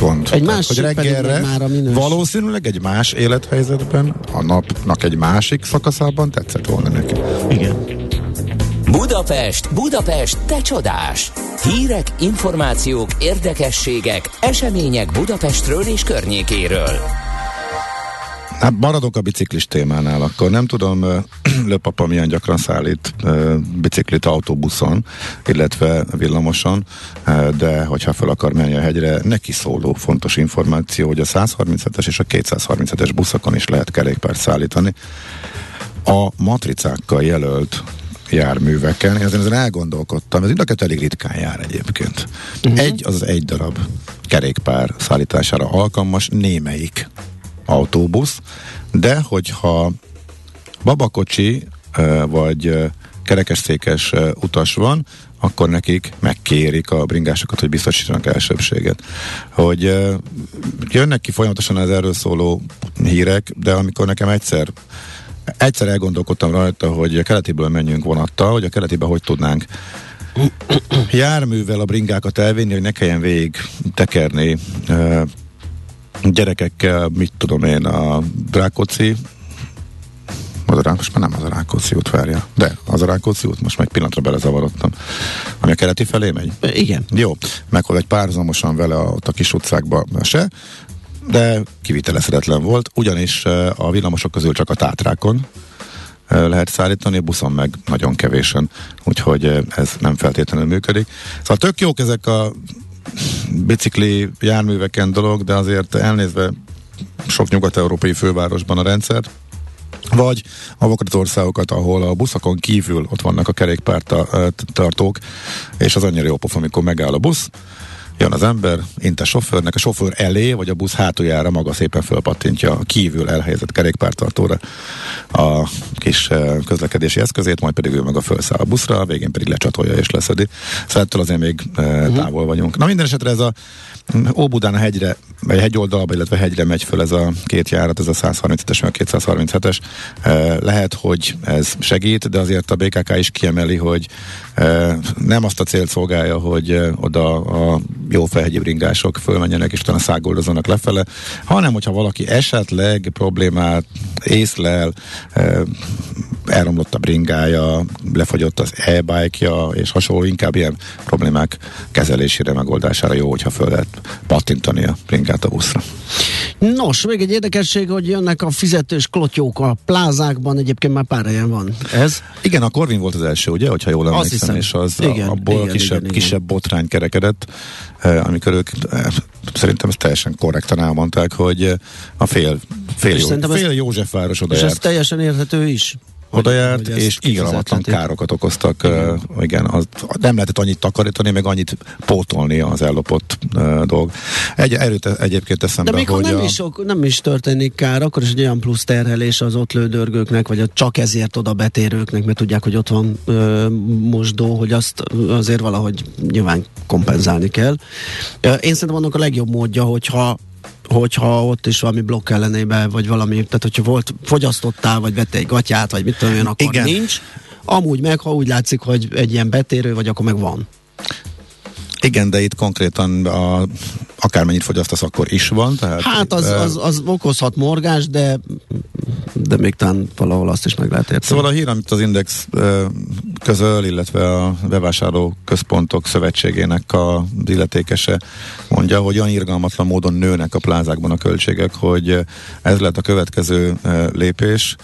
gond. Egy más hogy reggelre már a minős. valószínűleg egy más élethelyzetben, a napnak egy másik szakaszában tetszett volna neki. Igen. Budapest, Budapest, te csodás! Hírek, információk, érdekességek, események Budapestről és környékéről. Hát maradok a biciklis témánál, akkor nem tudom, Löpapa milyen gyakran szállít biciklit autóbuszon, illetve villamoson, de hogyha fel akar menni a hegyre, neki szóló fontos információ, hogy a 137-es és a 237-es buszokon is lehet kerékpárt szállítani. A matricákkal jelölt járműveken, én ezen elgondolkodtam, ez mind a kettő elég ritkán jár egyébként. Uh-huh. Egy, az egy darab kerékpár szállítására alkalmas némelyik autóbusz, de hogyha babakocsi vagy kerekesszékes utas van, akkor nekik megkérik a bringásokat, hogy biztosítsanak elsőbséget. Hogy jönnek ki folyamatosan az erről szóló hírek, de amikor nekem egyszer egyszer elgondolkodtam rajta, hogy a keletiből menjünk vonattal, hogy a keletibe hogy tudnánk járművel a bringákat elvinni, hogy ne kelljen végig tekerni gyerekekkel, mit tudom én, a Drákóci az a, most már nem az a Rákóczi út várja, de az a Rákóczi út, most meg pillanatra belezavarodtam. Ami a keleti felé megy? Igen. Jó, meg hogy egy párhuzamosan vele a, ott a kis utcákba se, de kivitelezhetetlen volt, ugyanis a villamosok közül csak a tátrákon lehet szállítani, a buszon meg nagyon kevésen, úgyhogy ez nem feltétlenül működik. Szóval tök jók ezek a bicikli járműveken dolog, de azért elnézve sok nyugat-európai fővárosban a rendszer, vagy azokat az országokat, ahol a buszakon kívül ott vannak a kerékpártartók, és az annyira jó pofa, amikor megáll a busz, Jön az ember, int a sofőrnek, a sofőr elé, vagy a busz hátuljára maga szépen fölpattintja a kívül elhelyezett kerékpártartóra a kis eh, közlekedési eszközét, majd pedig ő maga felszáll a buszra, a végén pedig lecsatolja és leszedi. Szóval ettől azért még uh-huh. távol vagyunk. Na minden esetre ez a Óbudán a hegyre, vagy a hegyoldalba, illetve hegyre megy föl ez a két járat, ez a 137-es, meg a 237-es. Lehet, hogy ez segít, de azért a BKK is kiemeli, hogy nem azt a célt szolgálja, hogy oda a jó felhegyi bringások fölmenjenek és utána szágoldozzanak lefele, hanem hogyha valaki esetleg problémát észlel, elromlott a bringája, lefagyott az e-bike-ja, és hasonló, inkább ilyen problémák kezelésére, megoldására jó, hogyha föl lehet pattintani a bringát a buszra. Nos, még egy érdekesség, hogy jönnek a fizetős klotyók a plázákban, egyébként már pár helyen van. Ez? Igen, a Corvin volt az első, ugye, hogyha jól emlékszem, és az igen, abból igen, kisebb, igen, kisebb igen. botrány kerekedett, eh, amikor ők eh, szerintem ezt teljesen korrektan elmondták, hogy eh, a fél, fél, jó, fél Józsefváros oda És ez teljesen érthető is oda járt, és ígyamatlan károkat okoztak. Igen, uh, igen az, nem lehetett annyit takarítani, meg annyit pótolni az ellopott uh, dolg. Egy, erőt egyébként eszembe, De még hogy nem, a... is, nem is történik kár, akkor is egy olyan plusz terhelés az ott lődörgőknek, vagy a csak ezért oda betérőknek, mert tudják, hogy ott van uh, mosdó, hogy azt azért valahogy nyilván kompenzálni kell. Uh, én szerintem annak a legjobb módja, hogyha hogyha ott is valami blokk ellenébe, vagy valami, tehát hogyha volt, fogyasztottál, vagy vette egy gatyát, vagy mit tudom én, akkor Igen. nincs. Amúgy meg, ha úgy látszik, hogy egy ilyen betérő vagy, akkor meg van. Igen, de itt konkrétan a, akármennyit fogyasztasz, akkor is van. Tehát, hát az, az, az okozhat morgás, de de még talán valahol azt is meg lehet érteni. Szóval a hír, amit az Index közöl, illetve a bevásárló központok szövetségének a illetékese mondja, hogy olyan irgalmatlan módon nőnek a plázákban a költségek, hogy ez lett a következő lépés.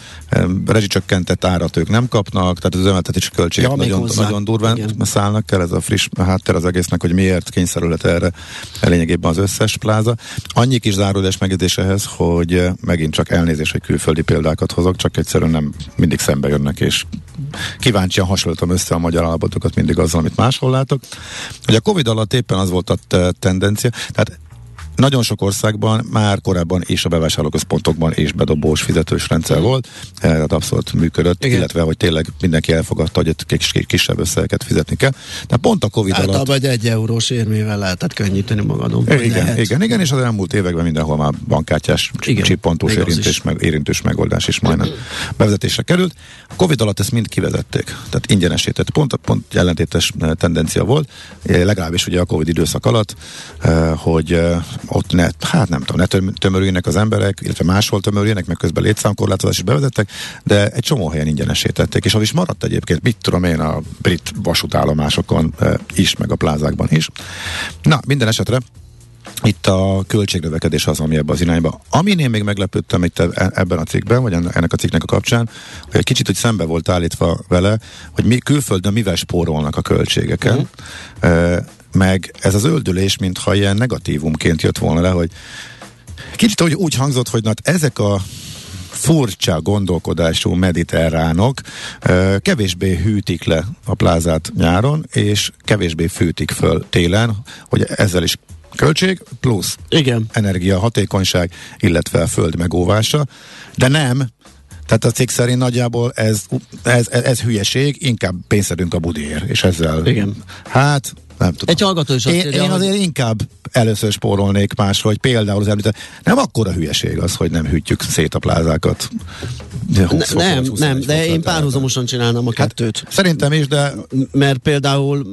Rezsicsökkentett árat ők nem kapnak, tehát az ömeltetési költségek ja, nagyon, nagyon durván Igen. szállnak el, ez a friss háttér az egésznek, hogy miért kényszerülhet erre lényegében az összes pláza. Annyi kis záródás megjegyzés ehhez, hogy megint csak elnézés, hogy külföldi példákat hozok, csak egyszerűen nem mindig szembe jönnek, és kíváncsian hasonlítom össze a magyar állapotokat mindig azzal, amit máshol látok. Hogy a Covid alatt éppen az volt a tendencia, tehát nagyon sok országban már korábban és a bevásárlóközpontokban és bedobós fizetős rendszer volt, eh, tehát abszolút működött, Igen. illetve hogy tényleg mindenki elfogadta, hogy kis, kis, kisebb összegeket fizetni kell. Tehát pont a Covid Általában alatt... egy egy eurós érmével lehetett könnyíteni magadon. Igen, lehet. igen, igen, és az elmúlt években mindenhol már bankkártyás csipontós érintős, meg, érintős megoldás is majdnem bevezetésre került. A Covid alatt ezt mind kivezették, tehát ingyenesített. Pont, pont ellentétes eh, tendencia volt, eh, legalábbis ugye a Covid időszak alatt, hogy ott ne, hát nem tudom, ne tömörüljenek az emberek, illetve máshol tömörüljenek, meg közben létszámkorlátozás is bevezettek, de egy csomó helyen ingyenesítették, és az is maradt egyébként, mit tudom én, a brit vasútállomásokon e, is, meg a plázákban is. Na, minden esetre itt a költségnövekedés az, ami ebbe az irányba. Amin én még meglepődtem itt e, ebben a cikkben, vagy ennek a cikknek a kapcsán, hogy egy kicsit, hogy szembe volt állítva vele, hogy mi külföldön mivel spórolnak a költségeken. Uh-huh meg ez az öldülés, mintha ilyen negatívumként jött volna le, hogy kicsit úgy, úgy hangzott, hogy na, hát ezek a furcsa gondolkodású mediterránok kevésbé hűtik le a plázát nyáron, és kevésbé fűtik föl télen, hogy ezzel is költség plusz Igen. energia hatékonyság, illetve a föld megóvása, de nem, tehát a cég szerint nagyjából ez, ez, ez, ez hülyeség, inkább pénzedünk a budér, és ezzel. Igen. Hát nem tudom. Egy hallgató is azt én, írja, én azért hogy... inkább először spórolnék másra, hogy például az említett, nem akkora hülyeség az, hogy nem hűtjük szét a plázákat. De 20 ne, nem, 20 nem, de én párhuzamosan csinálnám a hát, kettőt. Szerintem is, de... Mert például,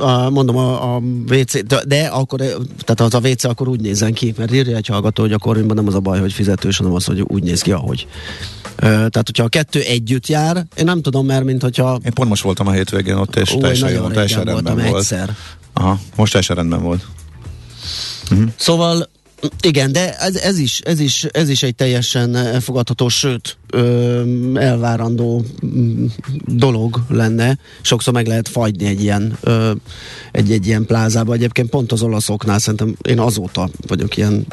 a, mondom, a, a WC, de, de akkor, tehát az a WC akkor úgy nézzen ki, mert írja egy hallgató, hogy a korvényban nem az a baj, hogy fizetős, hanem az, hogy úgy néz ki, ahogy. Tehát, hogyha a kettő együtt jár, én nem tudom, mert mint hogyha... Én pont most voltam a hétvégén ott, és Ó, teljesen, jó, teljesen rendben volt. Egyszer. Aha, most teljesen rendben volt. Uh-huh. Szóval igen, de ez, ez, is, ez, is, ez is egy teljesen fogadható, sőt, ö, elvárandó mm, dolog lenne. Sokszor meg lehet fagyni egy ilyen, ö, egy, egy ilyen plázába. Egyébként pont az olaszoknál szerintem én azóta vagyok ilyen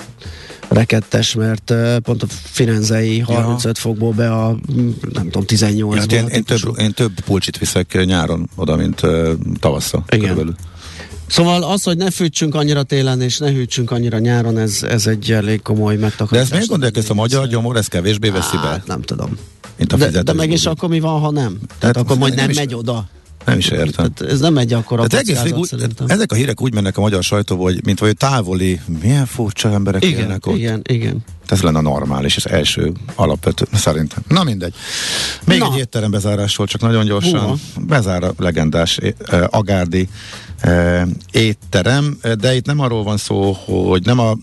rekettes, mert pont a firenzei 35 ja. fokból be a nem tudom, 18 ja, én, én, több, én több pulcsit viszek nyáron oda, mint uh, tavasszal. Igen. Körülbelül. Szóval az, hogy ne fűtsünk annyira télen, és ne hűtsünk annyira nyáron, ez, ez egy elég komoly megtakarítás. De ezt miért gondolják, ezt a magyar gyomor, ez kevésbé veszi be? Hát, nem tudom. Mint a De, de meg is akkor mi van, ha nem? Tehát Tehát akkor majd nem nem megy oda. Nem is értem. Tehát ez nem megy akkor a egész végig úgy, szerintem. ezek a hírek úgy mennek a magyar sajtóba, hogy mint vagy távoli, milyen furcsa emberek Igen, élnek ott. igen, igen. Ez lenne a normális, és első alapvető, szerintem. Na mindegy. Még Na. egy étterem bezárásról, csak nagyon gyorsan. Húha. Bezár a legendás eh, Agárdi eh, étterem, de itt nem arról van szó, hogy nem a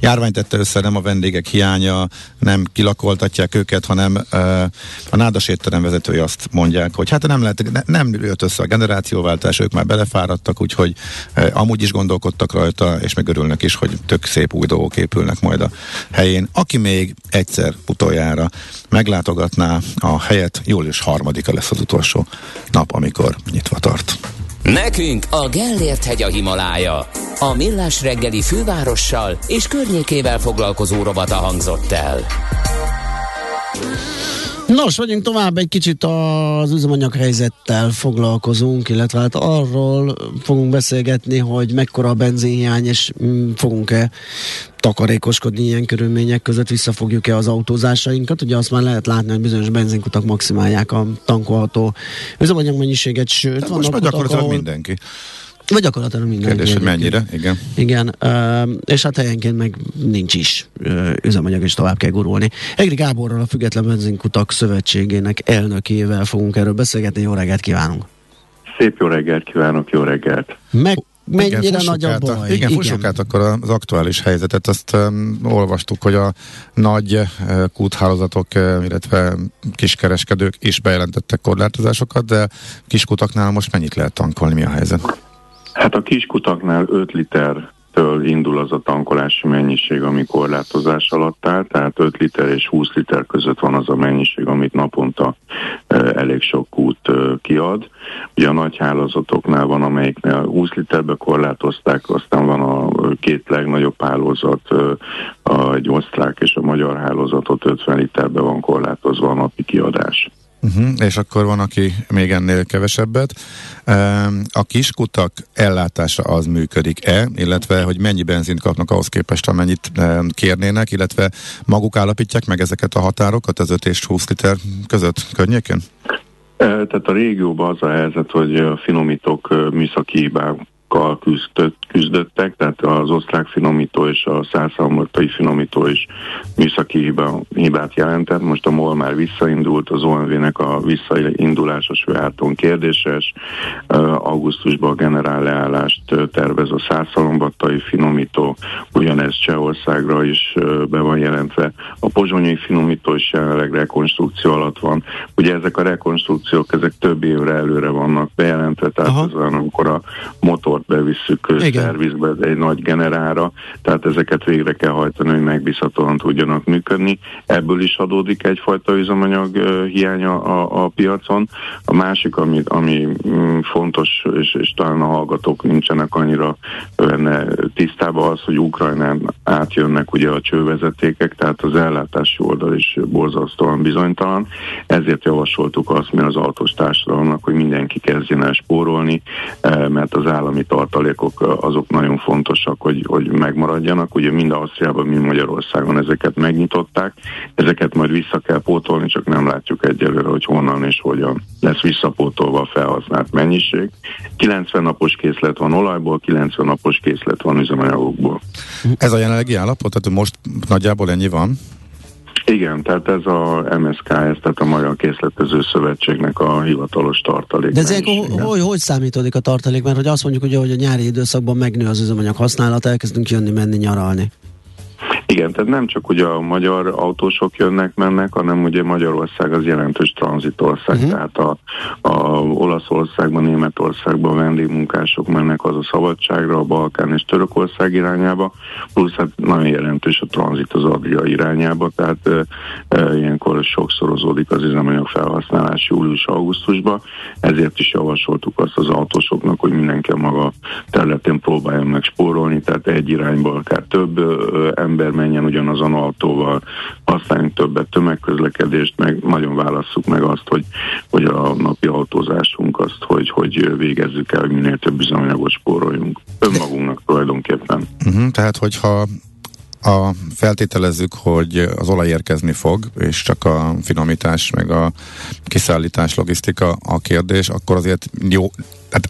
járvány tette össze, nem a vendégek hiánya, nem kilakoltatják őket, hanem eh, a nádas étterem vezetői azt mondják, hogy hát nem lehet, ne, nem jött össze a generációváltás, ők már belefáradtak, úgyhogy eh, amúgy is gondolkodtak rajta, és meg örülnek is, hogy tök szép új dolgok épülnek majd a helyén. Aki még egyszer utoljára meglátogatná a helyet, július harmadika lesz az utolsó nap, amikor nyitva tart. Nekünk a Gellért hegy a Himalája. A Millás reggeli fővárossal és környékével foglalkozó robata hangzott el. Nos, vagyunk tovább, egy kicsit az üzemanyag helyzettel foglalkozunk, illetve hát arról fogunk beszélgetni, hogy mekkora a benzinhiány, és mm, fogunk-e takarékoskodni ilyen körülmények között, visszafogjuk-e az autózásainkat. Ugye azt már lehet látni, hogy bizonyos benzinkutak maximálják a tankolható üzemanyag mennyiséget, sőt, De most már kutak, gyakorlatilag ahol- mindenki. Vagy gyakorlatilag mindenki. Kérdés, hogy mennyire, igen. Igen, és hát helyenként meg nincs is üzemanyag, és tovább kell gurulni. Egri Gáborral, a Független Benzinkutak Szövetségének elnökével fogunk erről beszélgetni. Jó reggelt kívánunk! Szép jó reggelt kívánok, jó reggelt! Meg mennyire igen, nagy a baj? A, igen, fussuk át akkor az aktuális helyzetet. Azt um, olvastuk, hogy a nagy uh, kúthálózatok, uh, illetve kiskereskedők is bejelentettek korlátozásokat, de kiskutaknál most mennyit lehet tankolni, mi a helyzet? Hát a kiskutaknál 5 litertől indul az a tankolási mennyiség, ami korlátozás alatt áll, tehát 5 liter és 20 liter között van az a mennyiség, amit naponta elég sok kút kiad. Ugye a nagy hálózatoknál van, amelyiknél 20 literbe korlátozták, aztán van a két legnagyobb hálózat, a, egy osztrák és a magyar hálózatot 50 literbe van korlátozva a napi kiadás. Uh-huh, és akkor van, aki még ennél kevesebbet. Um, A kiskutak ellátása az működik-e, illetve hogy mennyi benzint kapnak ahhoz képest, amennyit um, kérnének, illetve maguk állapítják meg ezeket a határokat az 5 és 20 liter között környékén? Tehát a régióban az a helyzet, hogy a finomítók műszaki hibákkal küzdött, küzdöttek, tehát az osztrák finomító és a százszalmottai finomító is műszaki hiba, hibát jelentett. Most a MOL már visszaindult, az OMV-nek a visszaindulása Sőárton kérdéses. Augusztusban a generál leállást tervez a százszalombattai finomító, ugyanez Csehországra is be van jelentve. A pozsonyai finomító is jelenleg rekonstrukció alatt van. Ugye ezek a rekonstrukciók, ezek több évre előre vannak bejelentve, tehát Aha. ez olyan, amikor a motort bevisszük szervizbe egy nagy generára, tehát ezeket végre kell hajtani, hogy megbízhatóan tudjanak működni. Ebből is adódik egyfajta üzemanyag hiánya a, a piacon. A másik, ami, ami mm, fontos, és, és talán a hallgatók nincsenek annyira benne tisztában az, hogy Ukrajnán átjönnek ugye a csővezetékek, tehát az ellátási oldal is borzasztóan bizonytalan. Ezért javasoltuk azt mi az autós társadalomnak, hogy mindenki kezdjen el spórolni, eh, mert az állami tartalékok azok nagyon fontosak, hogy, hogy megmaradjanak. Ugye mind Ausztriában, mind Magyarországon ezeket megnyitották. Ezeket majd vissza kell pótolni, csak nem látjuk egyelőre, hogy honnan és hogyan lesz visszapótolva a felhasznált mennyiség. 90 napos készlet van olajból, 90 napos készlet van üzemanyagokból. Ez a jelenlegi állapot, tehát most nagyjából ennyi van? Igen, tehát ez a MSK, ez tehát a Magyar Készletező Szövetségnek a hivatalos tartalék. De ez ilyenkor mennyisége. hogy, hogy számítódik a tartalék? Mert hogy azt mondjuk, ugye, hogy a nyári időszakban megnő az üzemanyag használat, elkezdünk jönni, menni, nyaralni. Igen, tehát nem csak ugye a magyar autósok jönnek, mennek, hanem ugye Magyarország az jelentős tranzitország, uh-huh. tehát a, a Olaszországban, Németországban vendégmunkások mennek az a szabadságra, a Balkán és Törökország irányába, plusz hát nagyon jelentős a tranzit az Adria irányába, tehát e, e, ilyenkor sokszorozódik az üzemanyag felhasználás július-augusztusban, ezért is javasoltuk azt az autósoknak, hogy mindenki a maga területén próbáljon meg spórolni, tehát egy irányba akár több ö, ember menjen ugyanazon autóval, használjunk többet tömegközlekedést, meg nagyon válasszuk meg azt, hogy, hogy a napi autózásunk azt, hogy, hogy végezzük el, hogy minél több üzemanyagot spóroljunk. Önmagunknak tulajdonképpen. Uh-huh, tehát, hogyha a, feltételezzük, hogy az olaj érkezni fog, és csak a finomítás, meg a kiszállítás, logisztika a kérdés, akkor azért jó, tehát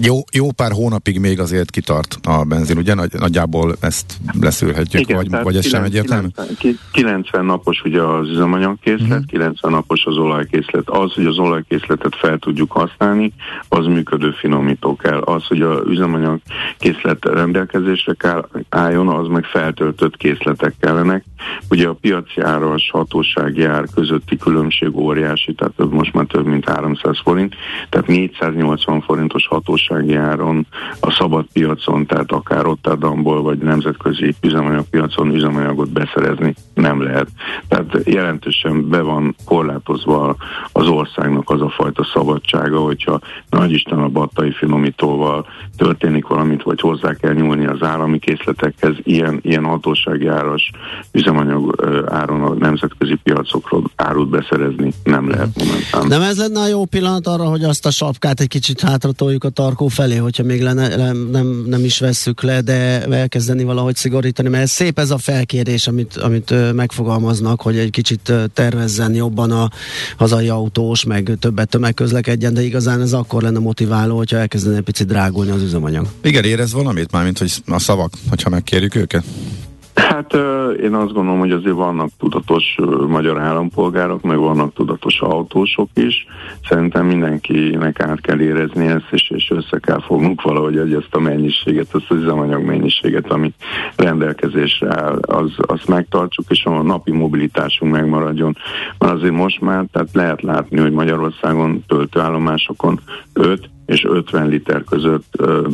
jó, jó pár hónapig még azért kitart a benzin, ugye? Nagy, nagyjából ezt leszűrhetjük, Igen, vagy, vagy ez 90, sem egyértelmű? 90, 90 napos ugye az üzemanyagkészlet, uh-huh. 90 napos az olajkészlet. Az, hogy az olajkészletet fel tudjuk használni, az működő finomító kell. Az, hogy az üzemanyagkészlet rendelkezésre kell álljon, az meg feltöltött készletek kellenek. Ugye a piaci áras hatósági ár közötti különbség óriási, tehát most már több mint 300 forint, tehát 480 forintos fontos hatósági áron a szabad piacon, tehát akár Rotterdamból vagy nemzetközi üzemanyagpiacon üzemanyagot beszerezni nem lehet. Tehát jelentősen be van korlátozva az országnak az a fajta szabadsága, hogyha nagy Isten a battai finomítóval történik valamit, vagy hozzá kell nyúlni az állami készletekhez, ilyen, ilyen hatósági áras üzemanyag áron a nemzetközi piacokról árut beszerezni nem lehet momentán. Nem ez lenne a jó pillanat arra, hogy azt a sapkát egy kicsit hátratoljuk toljuk a tarkó felé, hogyha még lenne, nem, nem, nem is vesszük le, de elkezdeni valahogy szigorítani, mert ez szép ez a felkérés, amit, amit megfogalmaznak, hogy egy kicsit tervezzen jobban a hazai autós, meg többet tömegközlekedjen, de igazán ez akkor lenne motiváló, hogyha elkezdene egy picit drágulni az üzemanyag. Igen, érez valamit már, mint hogy a szavak, hogyha megkérjük őket? Hát én azt gondolom, hogy azért vannak tudatos magyar állampolgárok, meg vannak tudatos autósok is. Szerintem mindenkinek át kell érezni ezt, és, és össze kell fognunk valahogy, hogy ezt a mennyiséget, azt az üzemanyag mennyiséget, ami rendelkezésre áll, az, azt megtartsuk, és a napi mobilitásunk megmaradjon. Mert azért most már, tehát lehet látni, hogy Magyarországon töltőállomásokon 5 és 50 liter között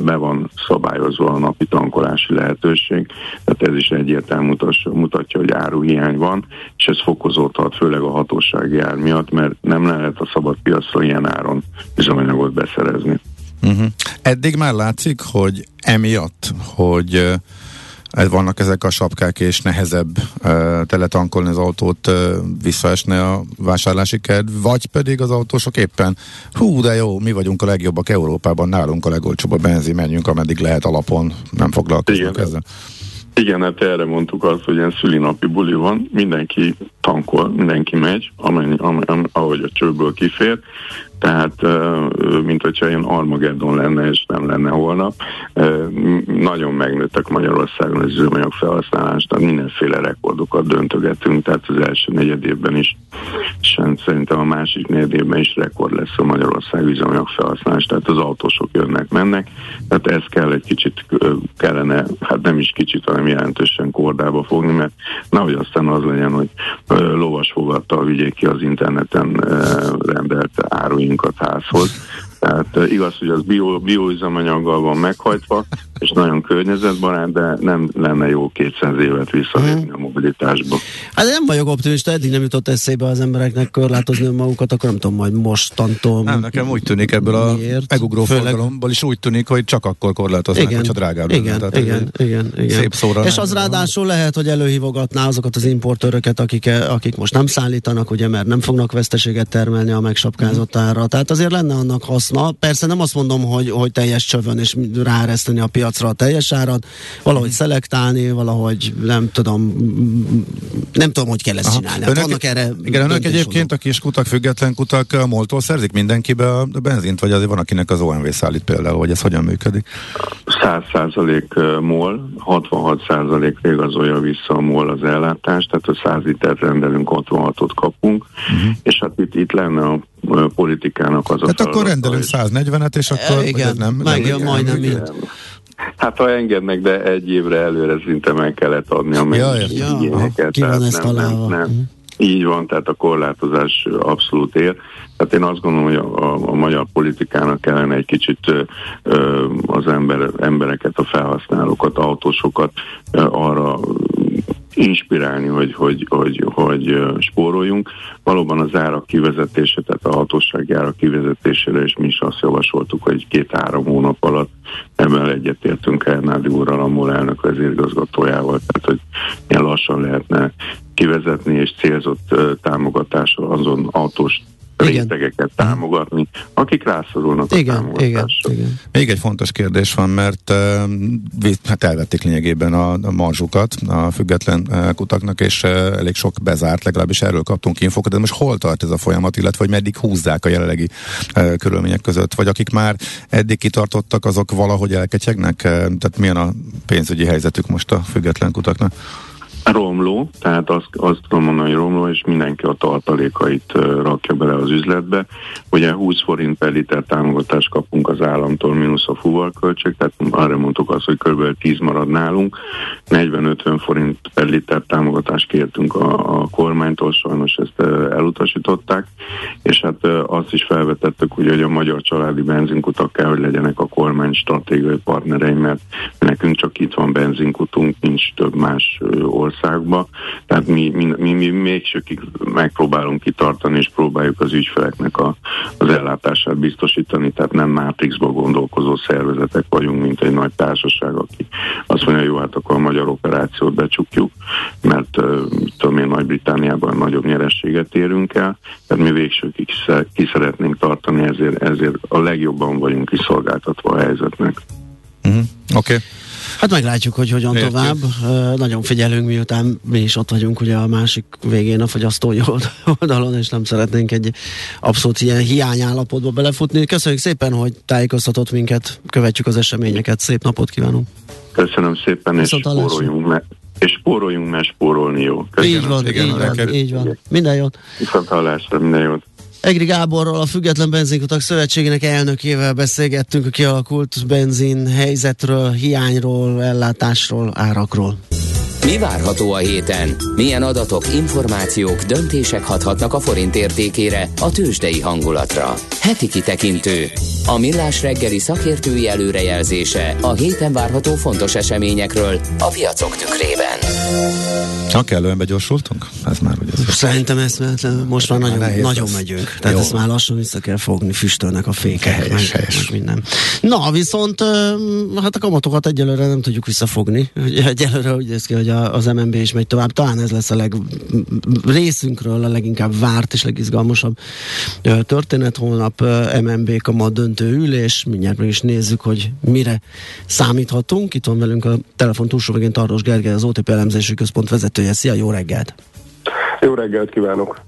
be van szabályozva a napi tankolási lehetőség, tehát ez is egyértelmű mutatja, hogy áruhiány van, és ez fokozódhat főleg a hatósági ár miatt, mert nem lehet a szabad piacra ilyen áron üzemanyagot beszerezni. Uh-huh. Eddig már látszik, hogy emiatt, hogy vannak ezek a sapkák, és nehezebb uh, teletankolni az autót, uh, visszaesne a vásárlási kedv, vagy pedig az autósok éppen, hú, de jó, mi vagyunk a legjobbak Európában, nálunk a legolcsóbb a benzin, menjünk, ameddig lehet alapon, nem foglalkozunk Igen. ezzel. Igen, hát erre mondtuk azt, hogy ilyen szülinapi buli van, mindenki tankol, mindenki megy, amennyi, amennyi, ahogy a csőből kifér, tehát mint hogyha ilyen Armageddon lenne, és nem lenne holnap. Nagyon megnőttek Magyarországon az üzemanyag felhasználás, tehát mindenféle rekordokat döntögetünk, tehát az első negyed évben is, és szerintem a másik negyed évben is rekord lesz a Magyarország üzemanyag felhasználás, tehát az autósok jönnek, mennek, tehát ez kell egy kicsit kellene, hát nem is kicsit, hanem jelentősen kordába fogni, mert nehogy aztán az legyen, hogy lovas fogadta vigyék ki az interneten rendelt áruink magunkat házhoz. Tehát igaz, hogy az bio, bioüzemanyaggal van meghajtva, és nagyon környezetbarát, de nem lenne jó 200 évet visszalépni a mobilitásba. Hát nem vagyok optimista, eddig nem jutott eszébe az embereknek korlátozni magukat, akkor nem tudom, majd mostantól. Nem, nekem úgy tűnik ebből a megugró Főleg... forgalomból is úgy tűnik, hogy csak akkor korlátoznak, hogyha drágább. Igen, Tehát igen, igen, igen. Szép szóra. És az ráadásul lehet, hogy előhívogatná azokat az importőröket, akik, akik most nem szállítanak, ugye, mert nem fognak veszteséget termelni a megsapkázott ára. Tehát azért lenne annak haszna. Persze nem azt mondom, hogy, hogy teljes csövön és ráereszteni a piac piacra a teljes árat, valahogy szelektálni, valahogy nem tudom, nem tudom, hogy kell ezt Aha. csinálni. Hát önök, vannak erre igen, önök egyébként a kis kutak, független kutak a moltól szerzik mindenkibe a benzint, vagy azért van, akinek az OMV szállít például, hogy ez hogyan működik? 100% MOL, 66% igazolja vissza a MOL az ellátást, tehát a 100 litert rendelünk, 66-ot kapunk, uh-huh. és hát itt, itt lenne a politikának az hát a akkor rendelünk 140-et, és akkor e, igen, nem, meg, nem, majdnem így. Hát ha engednek, de egy évre előre szinte meg kellett adni a mennyiségeket. Ja, ja. nem, nem, nem. Mhm. Így van, tehát a korlátozás abszolút ér. Tehát én azt gondolom, hogy a, a, a magyar politikának kellene egy kicsit ö, az ember, embereket, a felhasználókat, autósokat ö, arra inspirálni, hogy, hogy, hogy, hogy spóroljunk. Valóban az árak kivezetése, tehát a hatósági árak kivezetésére, és mi is azt javasoltuk, hogy két-három hónap alatt ebben egyetértünk Ernádi úrral, a MOL elnök vezérigazgatójával, tehát hogy ilyen lassan lehetne kivezetni és célzott támogatással azon autós. Rétegeket támogatni, akik rászorulnak igen, a támogatásra. Igen, igen. Még egy fontos kérdés van, mert hát elvették lényegében a, a marzsukat a független kutaknak, és elég sok bezárt, legalábbis erről kaptunk infokat, de most hol tart ez a folyamat, illetve hogy meddig húzzák a jelenlegi körülmények között, vagy akik már eddig kitartottak, azok valahogy elketyegnek? Tehát milyen a pénzügyi helyzetük most a független kutaknak? Romló, tehát azt, azt tudom mondani, hogy romló, és mindenki a tartalékait rakja bele az üzletbe. Ugye 20 forint per liter támogatást kapunk az államtól, mínusz a fuvarköltség, tehát arra mondtuk azt, hogy kb. 10 marad nálunk. 40-50 forint per liter támogatást kértünk a, a kormánytól, sajnos ezt elutasították, és hát azt is felvetettük, hogy a magyar családi benzinkutak kell, hogy legyenek a kormány stratégiai partnerei, mert nekünk csak itt van benzinkutunk, nincs több más ország országba, tehát mi, mi, mi, mi még sökig megpróbálunk kitartani, és próbáljuk az ügyfeleknek a, az ellátását biztosítani, tehát nem Matrixba gondolkozó szervezetek vagyunk, mint egy nagy társaság, aki azt mondja, jó, hát akkor a magyar operációt becsukjuk, mert tudom én, Nagy-Britániában nagyobb nyerességet érünk el, tehát mi végsőkig ki szeretnénk tartani, ezért, ezért a legjobban vagyunk kiszolgáltatva a helyzetnek. Uh-huh. Oké. Okay. Hát meglátjuk, hogy hogyan Értjük. tovább. Uh, nagyon figyelünk, miután mi is ott vagyunk ugye a másik végén a fogyasztói oldalon, és nem szeretnénk egy abszolút ilyen hiányállapotba belefutni. Köszönjük szépen, hogy tájékoztatott minket, követjük az eseményeket. Szép napot kívánunk! Köszönöm szépen, és spóroljunk, me- és spóroljunk, mert spórolni jó. Köszönöm így van, szépen. így van, így van. Minden jót! Viszont hallásra, minden jót! Egri Gáborral, a Független Benzinkutak Szövetségének elnökével beszélgettünk a kialakult benzin helyzetről, hiányról, ellátásról, árakról. Mi várható a héten? Milyen adatok, információk, döntések hathatnak a forint értékére, a tőzsdei hangulatra? Heti kitekintő. A millás reggeli szakértői előrejelzése a héten várható fontos eseményekről a piacok tükrében. Ha kellően begyorsultunk? Ez már ugye. Szerintem ezt mert most már nagyon, nagyon megyünk. Tehát Jó. ezt már lassan vissza kell fogni, füstölnek a fékek. Helyes, meg, helyes. Meg minden. Na, viszont hát a kamatokat egyelőre nem tudjuk visszafogni. Egyelőre úgy néz ki, hogy az MNB is megy tovább. Talán ez lesz a leg részünkről a leginkább várt és legizgalmasabb történet. Holnap MNB kamat döntő ülés. Mindjárt meg is nézzük, hogy mire számíthatunk. Itt van velünk a telefon túlsó végén Tardos Gergely, az OTP elemzési központ vezetője. Szia, jó reggelt! Jó reggelt kívánok!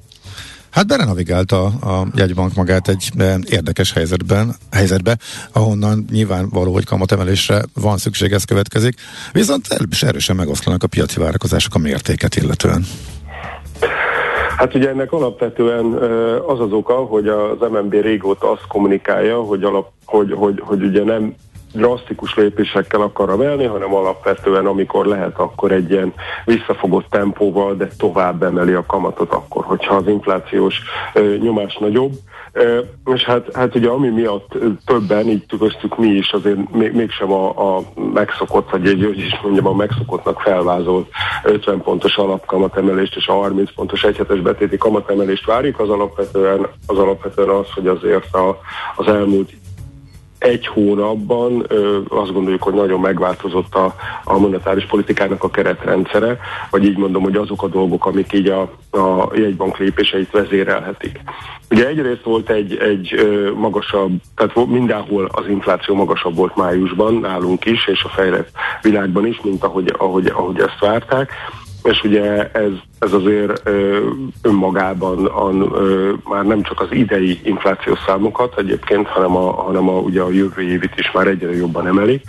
Hát berenavigálta a jegybank magát egy érdekes helyzetben, helyzetbe, ahonnan nyilvánvaló, hogy kamatemelésre van szükség, ez következik, viszont erősen megoszlanak a piaci várakozások a mértéket illetően. Hát ugye ennek alapvetően az az oka, hogy az MNB régóta azt kommunikálja, hogy, alap, hogy, hogy, hogy ugye nem drasztikus lépésekkel akar emelni, hanem alapvetően amikor lehet, akkor egy ilyen visszafogott tempóval, de tovább emeli a kamatot akkor, hogyha az inflációs nyomás nagyobb. És hát, hát ugye ami miatt többen, így köztük mi is azért még, mégsem a, a megszokott, vagy egy, hogy is mondjam, a megszokottnak felvázolt 50 pontos alapkamatemelést és a 30 pontos egyhetes betéti kamatemelést várjuk, az alapvetően az, alapvetően az hogy azért a, az elmúlt egy hónapban ö, azt gondoljuk, hogy nagyon megváltozott a, a monetáris politikának a keretrendszere, vagy így mondom, hogy azok a dolgok, amik így a, a jegybank lépéseit vezérelhetik. Ugye egyrészt volt egy, egy ö, magasabb, tehát mindenhol az infláció magasabb volt májusban, nálunk is, és a fejlett világban is, mint ahogy, ahogy, ahogy ezt várták és ugye ez, ez azért ö, önmagában an, ö, már nem csak az idei inflációs számokat egyébként, hanem a, hanem a, ugye a jövő évit is már egyre jobban emeli.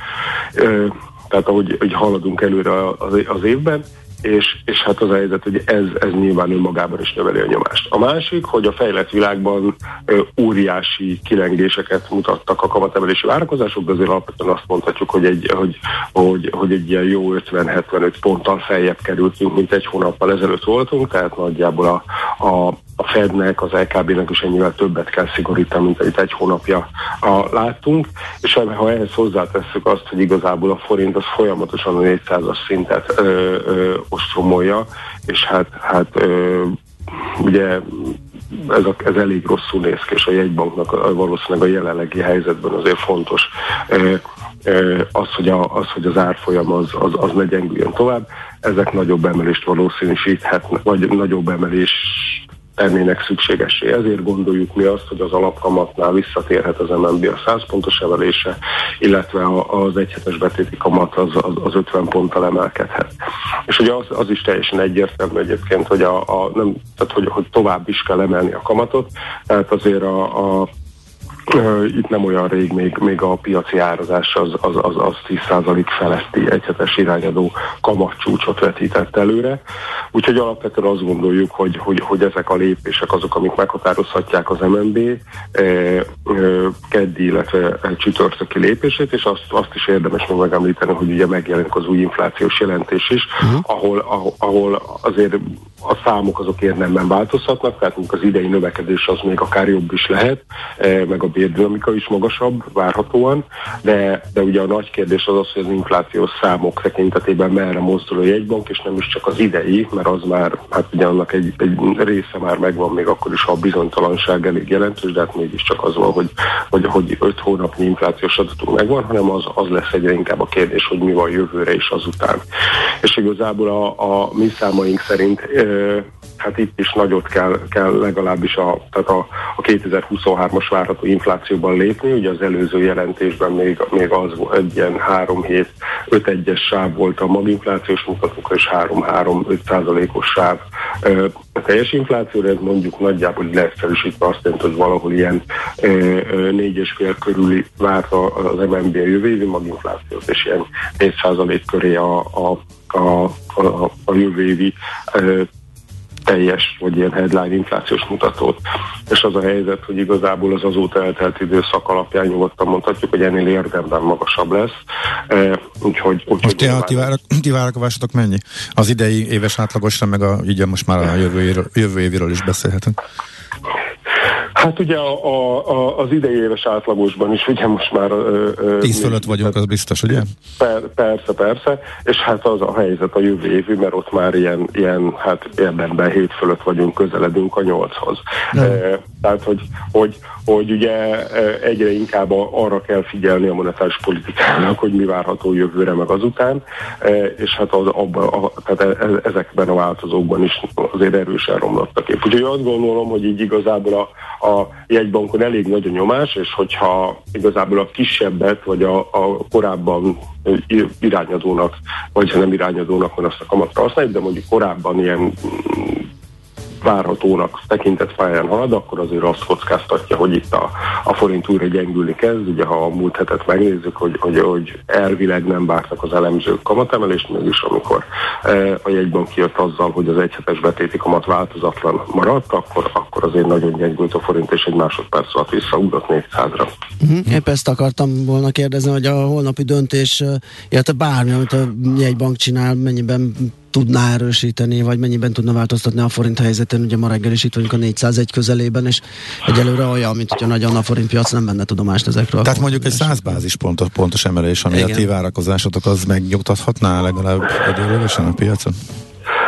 Ö, tehát ahogy hogy haladunk előre az, az évben, és, és hát az a helyzet, hogy ez, ez nyilván önmagában is növeli a nyomást. A másik, hogy a fejlett világban ö, óriási kilengéseket mutattak a kamatemelési várakozások, de azért alapvetően azt mondhatjuk, hogy egy, hogy, hogy, hogy egy ilyen jó 50-75 ponttal feljebb kerültünk, mint egy hónappal ezelőtt voltunk, tehát nagyjából a, a, a Fednek, az LKB-nek is ennyivel többet kell szigorítani, mint amit egy hónapja a, láttunk, és ha ehhez hozzátesszük azt, hogy igazából a forint az folyamatosan a 400-as szintet ö, ö, ostromolja, és hát, hát ö, ugye ez, a, ez elég rosszul néz ki, és a jegybanknak valószínűleg a jelenlegi helyzetben azért fontos az, hogy, a, az, hogy az árfolyam az, az, az ne gyengüljön tovább, ezek nagyobb emelést valószínűsíthetnek, vagy nagyobb emelés tennének szükségessé. Ezért gondoljuk mi azt, hogy az alapkamatnál visszatérhet az MNB a 100 pontos emelése, illetve az egyhetes betéti kamat az, az, az 50 ponttal emelkedhet. És ugye az, az is teljesen egyértelmű egyébként, hogy, a, a, nem, tehát hogy, hogy tovább is kell emelni a kamatot, tehát azért a, a itt nem olyan rég még, még a piaci árazás az, az, az, az 10% feletti egyhetes irányadó kamatcsúcsot vetített előre. Úgyhogy alapvetően azt gondoljuk, hogy, hogy, hogy ezek a lépések azok, amik meghatározhatják az MNB e, e, keddi, illetve csütörtöki lépését, és azt, azt is érdemes még megemlíteni, hogy ugye megjelenik az új inflációs jelentés is, uh-huh. ahol, ahol, ahol azért a számok azok érdemben változhatnak, tehát az idei növekedés az még akár jobb is lehet, e, meg a bérdinamika is magasabb várhatóan, de, de ugye a nagy kérdés az az, hogy az inflációs számok tekintetében merre mozdul a jegybank, és nem is csak az idei, mert az már, hát ugye annak egy, egy része már megvan, még akkor is, ha a bizonytalanság elég jelentős, de hát mégiscsak az van, hogy, hogy, hogy öt hónapnyi inflációs adatunk megvan, hanem az, az lesz egyre inkább a kérdés, hogy mi van jövőre és azután. És igazából a, a mi számaink szerint e, hát itt is nagyot kell, kell legalábbis a, tehát a, a 2023-as várható inflációban lépni. Ugye az előző jelentésben még, még az egy ilyen 3 7 5 1 sáv volt a maginflációs mutatók, és 3-3-5 százalékos sáv a teljes inflációra, ez mondjuk nagyjából leegyszerűsítve azt jelenti, hogy valahol ilyen 4,5 körüli várt az MNB a jövő évi maginflációt, és ilyen 4 százalék köré a, a a, a, a jövő évi teljes, vagy ilyen headline inflációs mutatót. És az a helyzet, hogy igazából az azóta eltelt időszak alapján nyugodtan mondhatjuk, hogy ennél érdemben magasabb lesz. E, úgyhogy, úgyhogy most ti, ti, várak, ti várakozásotok mennyi? Az idei éves átlagosra, meg a, így most már a jövő, jövő éviről is beszélhetünk. Hát ugye a, a, a, az idei éves átlagosban is ugye most már... Tíz fölött vagyunk, az biztos, ugye? Per, persze, persze, és hát az a helyzet a jövő évi, mert ott már ilyen, ilyen hát érdemben hét fölött vagyunk, közeledünk a nyolchoz. E, tehát, hogy, hogy, hogy ugye egyre inkább arra kell figyelni a monetáris politikának, hogy mi várható jövőre meg azután, és hát az, abba, a, tehát e, e, ezekben a változókban is azért erősen romlottak épp. Úgyhogy azt gondolom, hogy így igazából a, a jegybankon elég nagy a nyomás, és hogyha igazából a kisebbet, vagy a, a korábban irányadónak, vagy ha nem irányadónak van azt a kamatra használjuk, de mondjuk korábban ilyen várhatónak tekintett pályán halad, akkor azért azt kockáztatja, hogy itt a, a forint újra gyengülni kezd. Ugye ha a múlt hetet megnézzük, hogy, hogy, hogy elvileg nem vártak az elemzők kamatemelést, mégis amikor e, a jegybank kijött azzal, hogy az egyhetes betéti kamat változatlan maradt, akkor, akkor azért nagyon gyengült a forint, és egy másodperc alatt visszaugrott 400-ra. Uh-huh. Épp ezt akartam volna kérdezni, hogy a holnapi döntés, illetve bármi, amit a jegybank csinál, mennyiben tudná erősíteni, vagy mennyiben tudna változtatni a forint helyzeten. Ugye ma reggel is itt vagyunk a 401 közelében, és egyelőre olyan, mint hogyha nagyon a forint piac nem venne tudomást ezekről. Tehát mondjuk egy 100 bázis pontos, pontos emelés, ami Igen. a ti várakozásotok, az megnyugtathatná legalább egyelőre a piacon?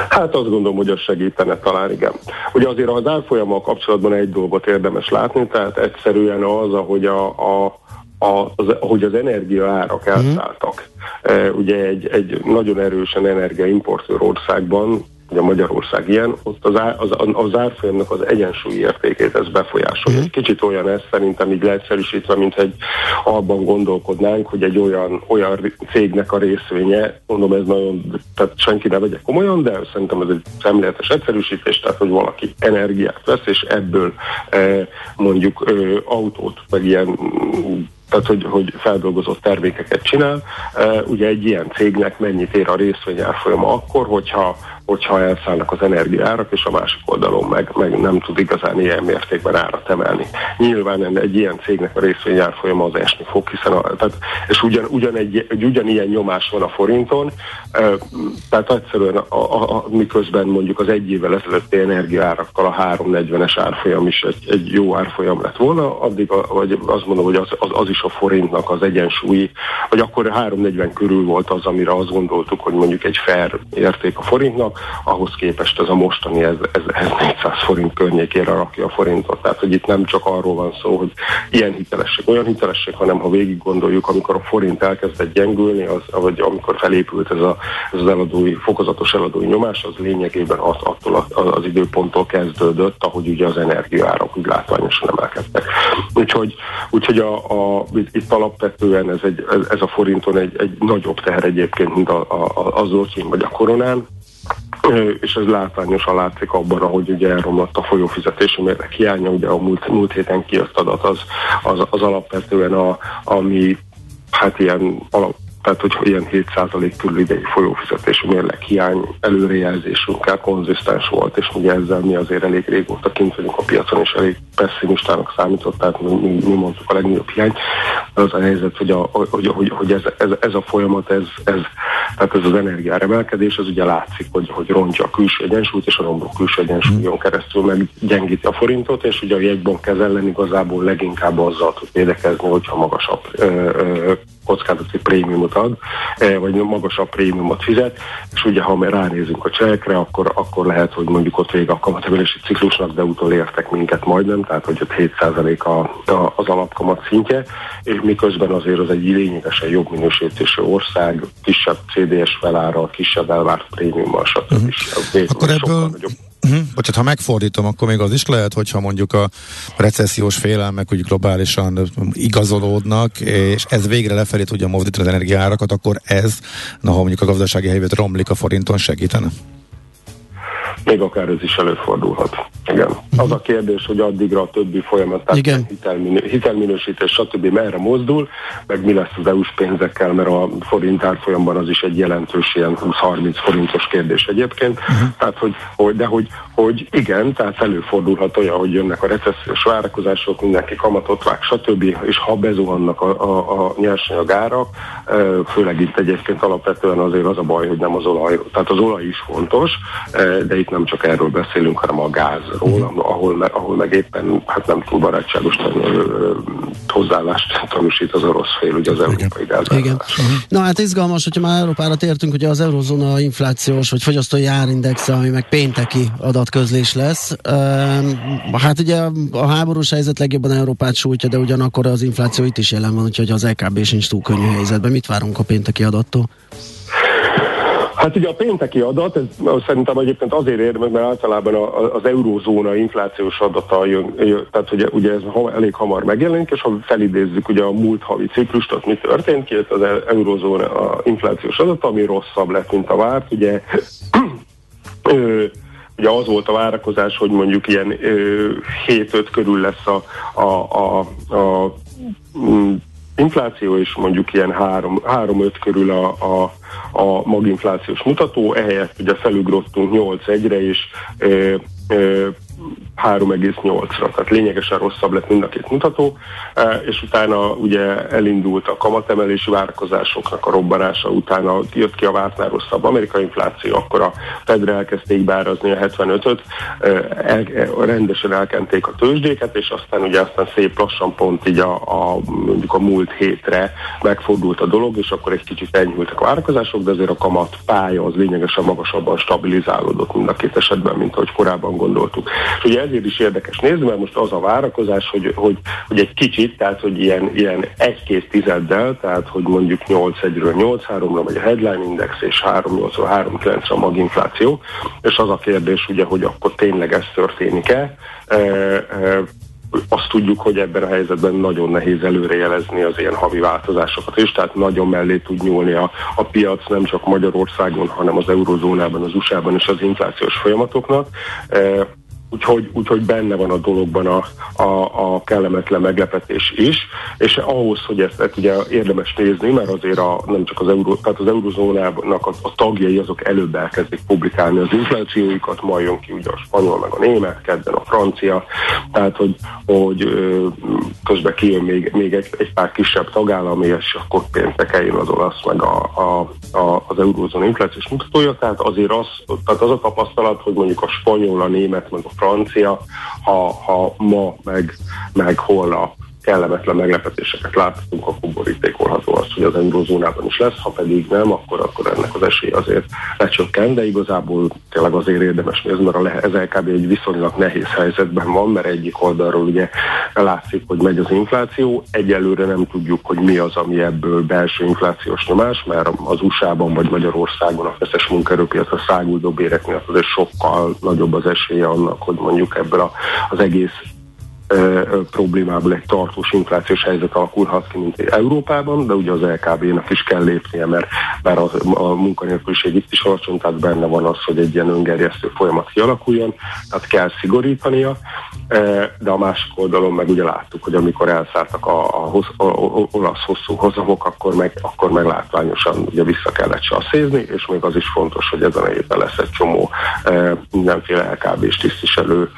Hát azt gondolom, hogy az segítene talán, igen. Ugye azért az árfolyammal kapcsolatban egy dolgot érdemes látni, tehát egyszerűen az, ahogy a, a a, az, hogy az energia árak mhm. elszálltak. Mm. ugye egy, egy nagyon erősen energiaimportőr országban, ugye Magyarország ilyen, ott az, az, az árfolyamnak az egyensúlyi értékét ez befolyásolja. Mm. Kicsit olyan ez szerintem így leegyszerűsítve, mint egy abban gondolkodnánk, hogy egy olyan, olyan cégnek a részvénye, mondom ez nagyon, tehát senki ne vegye komolyan, de szerintem ez egy szemléletes egyszerűsítés, tehát hogy valaki energiát vesz, és ebből eh, mondjuk eh, autót, meg ilyen tehát hogy, hogy feldolgozott termékeket csinál. Ugye egy ilyen cégnek mennyit ér a részvényárfolyama akkor, hogyha hogyha elszállnak az energiárak, és a másik oldalon meg, meg nem tud igazán ilyen mértékben árat emelni. Nyilván egy ilyen cégnek a részvényár folyama az esni fog, hiszen a, tehát, és ugyan, ugyan egy, egy ugyanilyen nyomás van a forinton, tehát egyszerűen a, a, a, miközben mondjuk az egy évvel ezelőtti energiárakkal a 340-es árfolyam is egy, egy jó árfolyam lett volna, addig a, vagy azt mondom, hogy az, az, az is a forintnak az egyensúlyi, vagy akkor 340 körül volt az, amire azt gondoltuk, hogy mondjuk egy fair érték a forintnak, ahhoz képest ez a mostani, ez, ez, ez 400 forint környékére rakja a forintot. Tehát, hogy itt nem csak arról van szó, hogy ilyen hitelesség, olyan hitelesség, hanem ha végig gondoljuk, amikor a forint elkezdett gyengülni, az, vagy amikor felépült ez, a, ez az eladói, fokozatos eladói nyomás, az lényegében az, attól az, az időponttól kezdődött, ahogy ugye az energiaárak úgy látványosan emelkedtek. Úgyhogy, úgyhogy a, a, itt, alapvetően ez, egy, ez, a forinton egy, egy nagyobb teher egyébként, mint a, a, az Orcsin vagy a koronán, és ez látványosan látszik abban, ahogy ugye elromlott a folyófizetési mérleg hiánya, ugye a múlt, múlt héten kijött adat az, az, az alapvetően a, ami hát ilyen alap, tehát hogy ilyen 7% körül idei folyófizetési mérleg hiány előrejelzésünkkel konzisztens volt, és ugye ezzel mi azért elég régóta kint vagyunk a piacon, és elég pessimistának számított, tehát mi, mi, mi mondtuk a legnagyobb hiány. Az a helyzet, hogy, a, hogy, hogy, hogy ez, ez, ez, a folyamat, ez, ez, tehát ez az energiáremelkedés, az ugye látszik, hogy, hogy rontja a külső egyensúlyt, és a romló külső egyensúlyon keresztül meg gyengíti a forintot, és ugye a jegybank ellen igazából leginkább azzal tud védekezni, hogyha magasabb ö, ö, kockázati prémiumot ad, e, vagy magasabb prémiumot fizet, és ugye ha mi ránézünk a csehekre, akkor, akkor lehet, hogy mondjuk ott vége a kamatemelési ciklusnak, de utolértek minket majdnem, tehát hogy ott 7% a, a, az alapkamat szintje, és miközben azért az egy lényegesen jobb minősítésű ország, kisebb CDS felára, kisebb elvárt prémiummal, stb. Uh-huh. Akkor ebből, Uh-huh. Bocsát, ha megfordítom, akkor még az is lehet, hogyha mondjuk a recessziós félelmek úgy globálisan igazolódnak, és ez végre lefelé tudja mozdítani az energiárakat, akkor ez, na ha mondjuk a gazdasági helyzet romlik a forinton, segítene? Még akár ez is előfordulhat. Igen. Az a kérdés, hogy addigra a többi folyamat, tehát Igen. Hitelminő, hitelminősítés, stb. merre mozdul, meg mi lesz az EU-s pénzekkel, mert a forint árfolyamban az is egy jelentős ilyen 20-30 forintos kérdés egyébként. Uh-huh. Tehát, hogy, hogy, de hogy, hogy igen, tehát előfordulhat olyan, hogy jönnek a recessziós várakozások, mindenki kamatot vág, stb. És ha bezuhannak a, a, a nyersanyagárak, főleg itt egyébként alapvetően azért az a baj, hogy nem az olaj, tehát az olaj is fontos, de itt nem csak erről beszélünk, hanem a gázról, uh-huh. ahol, ahol meg éppen hát nem túl barátságos hozzáállást tanúsít az orosz fél, ugye az európai gáz. Igen. Uh-huh. Na hát izgalmas, hogyha már Európára tértünk, ugye az eurozóna inflációs vagy fogyasztói árindexe, ami meg pénteki adatközlés lesz. Hát ugye a háborús helyzet legjobban Európát sújtja, de ugyanakkor az infláció itt is jelen van, úgyhogy az EKB sincs túl könnyű helyzetben. Mit várunk a pénteki adattól? Hát ugye a pénteki adat, ez szerintem egyébként azért ér meg, mert általában az eurózóna inflációs adata jön, tehát ugye, ugye ez elég hamar megjelenik, és ha felidézzük ugye a múlt havi ciklust, ott mi történt, ki? Az eurózóna inflációs adata, ami rosszabb lett, mint a várt, ugye ugye az volt a várakozás, hogy mondjuk ilyen 7-5 körül lesz a, a, a, a mm, infláció, és mondjuk ilyen 3-5 körül a, a, a maginflációs mutató, ehelyett ugye felugrottunk 8-1-re, és 3,8-ra, tehát lényegesen rosszabb lett mind a két mutató, e, és utána ugye elindult a kamatemelési várakozásoknak a robbanása, utána jött ki a vártnál rosszabb amerikai infláció, akkor a Fedre elkezdték beárazni a 75-öt, e, el, e, rendesen elkenték a tőzsdéket, és aztán ugye aztán szép lassan pont így a, a, mondjuk a múlt hétre megfordult a dolog, és akkor egy kicsit enyhültek a várakozások, de azért a kamat pálya az lényegesen magasabban stabilizálódott mind a két esetben, mint ahogy korábban gondoltuk. És ugye ezért is érdekes nézni, mert most az a várakozás, hogy, hogy, hogy egy kicsit, tehát hogy ilyen, ilyen egy-két tizeddel, tehát hogy mondjuk 8-1-ről 8-3-ra vagy a headline index, és 3-8-ról 3-9-re a maginfláció, és az a kérdés ugye, hogy akkor tényleg ez történik-e, e, e, azt tudjuk, hogy ebben a helyzetben nagyon nehéz előrejelezni az ilyen havi változásokat is, tehát nagyon mellé tud nyúlni a, a piac nem csak Magyarországon, hanem az eurozónában, az USA-ban is az inflációs folyamatoknak. Úgyhogy, úgyhogy benne van a dologban a, a, a kellemetlen meglepetés is, és ahhoz, hogy ezt, ezt ugye érdemes nézni, mert azért a, nem csak az, euró, tehát az eurozónának a, a tagjai azok előbb elkezdik publikálni az inflációikat, majd jön ki ugye a spanyol, meg a német, kedden a francia, tehát hogy, hogy közben kijön még, még egy, egy pár kisebb tagállam, és akkor péntek eljön az olasz, meg a, a, a, az eurózóna inflációs mutatója, tehát azért az, tehát az a tapasztalat, hogy mondjuk a spanyol, a német, meg a francia, ha, ha ma meg, meg holnap kellemetlen meglepetéseket láthatunk, akkor borítékolható az, hogy az eurozónában is lesz, ha pedig nem, akkor, akkor ennek az esély azért lecsökken, de igazából tényleg azért érdemes nézni, mert az LKB egy viszonylag nehéz helyzetben van, mert egyik oldalról ugye látszik, hogy megy az infláció, egyelőre nem tudjuk, hogy mi az, ami ebből belső inflációs nyomás, mert az USA-ban vagy Magyarországon a feszes munkaerőpiac a száguldó bérek miatt azért sokkal nagyobb az esélye annak, hogy mondjuk ebből a, az egész problémából egy tartós inflációs helyzet alakulhat ki, mint Európában, de ugye az LKB-nak is kell lépnie, mert bár a, a munkanélküliség itt is alacsony, tehát benne van az, hogy egy ilyen öngerjesztő folyamat kialakuljon, tehát kell szigorítania, de a másik oldalon meg ugye láttuk, hogy amikor elszálltak a, a, hossz, a, a olasz hosszú hozamok, akkor meg, akkor meg látványosan ugye vissza kellett sasszézni, és még az is fontos, hogy ezen a héten lesz egy csomó mindenféle LKB-s tisztviselő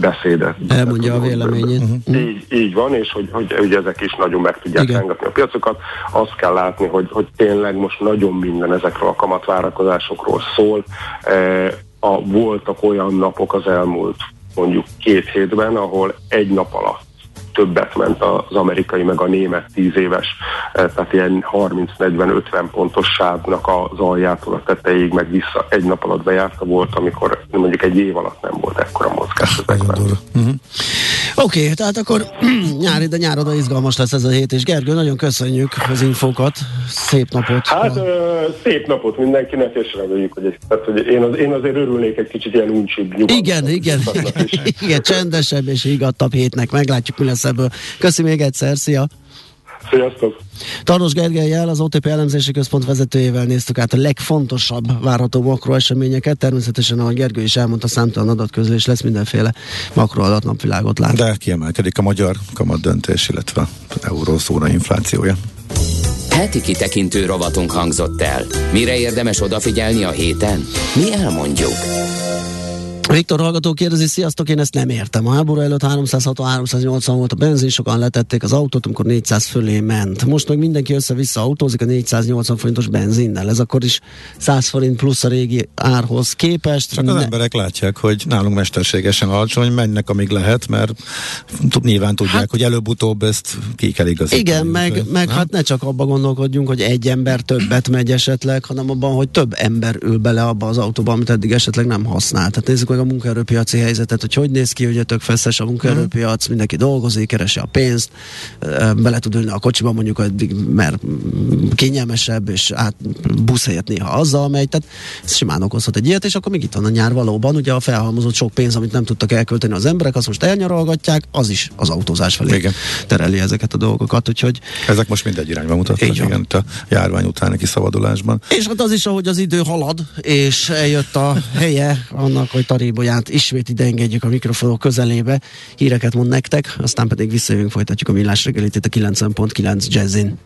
beszédet. Elmondja a véleményét. Uh-huh. Így, így van, és hogy, hogy ugye ezek is nagyon meg tudják rengetni a piacokat. Azt kell látni, hogy, hogy tényleg most nagyon minden ezekről a kamatvárakozásokról szól. E, a, voltak olyan napok az elmúlt mondjuk két hétben, ahol egy nap alatt többet ment az amerikai meg a német 10 éves, eh, tehát ilyen 30-40-50 pontos sávnak az aljától a tetejéig meg vissza egy nap alatt bejárta volt, amikor mondjuk egy év alatt nem volt ekkora mozgás ezekben. Uh-huh. Oké, okay, tehát akkor nyári, de nyároda izgalmas lesz ez a hét, és Gergő, nagyon köszönjük az infókat, szép napot. Hát ö, szép napot mindenkinek, és reméljük, hogy, tehát, hogy én, az, én azért örülnék egy kicsit ilyen uncsibb, Igen, igen, igen, csendesebb és higgadtabb hétnek, meglátjuk, mi lesz ebből. Köszi még egyszer, szia! Sziasztok! Tarnos Gergelyel, az OTP elemzési központ vezetőjével néztük át a legfontosabb várható makroeseményeket. Természetesen, ahogy Gergő is elmondta, számtalan adatközlés lesz, mindenféle makroadat napvilágot lát. De kiemelkedik a magyar kamat döntés, illetve eurószóna inflációja. Heti kitekintő rovatunk hangzott el. Mire érdemes odafigyelni a héten? Mi elmondjuk. Viktor hallgató kérdezi, sziasztok, én ezt nem értem. A háború előtt 360-380 volt a benzin, sokan letették az autót, amikor 400 fölé ment. Most meg mindenki össze-vissza autózik a 480 forintos benzinnel. Ez akkor is 100 forint plusz a régi árhoz képest. Csak az ne... emberek látják, hogy nálunk mesterségesen alacsony, mennek amíg lehet, mert nyilván tudják, hát, hogy előbb-utóbb ezt ki kell igazítani. Igen, meg, meg hát ne csak abba gondolkodjunk, hogy egy ember többet megy esetleg, hanem abban, hogy több ember ül bele abba az autóba, amit eddig esetleg nem használt. Tehát nézzük meg a munkaerőpiaci helyzetet, hogy hogy néz ki, hogy tök feszes a munkaerőpiac, mhm. mindenki dolgozik, keresi a pénzt, bele tud ülni a kocsiba mondjuk, mert kényelmesebb, és át busz helyett néha azzal megy, tehát ez simán okozhat egy ilyet, és akkor még itt van a nyár valóban, ugye a felhalmozott sok pénz, amit nem tudtak elkölteni az emberek, azt most elnyaralgatják, az is az autózás felé igen. tereli ezeket a dolgokat, úgyhogy... Ezek most mindegy irányba mutatnak, igen, a járvány utáni kiszabadulásban. És hát az is, ahogy az idő halad, és eljött a helye annak, hogy Taribolyát ismét ide engedjük a mikrofonok közelébe, híreket mond nektek, aztán pedig visszajövünk, folytatjuk a millás reggelit itt a 90.9 Jazzin.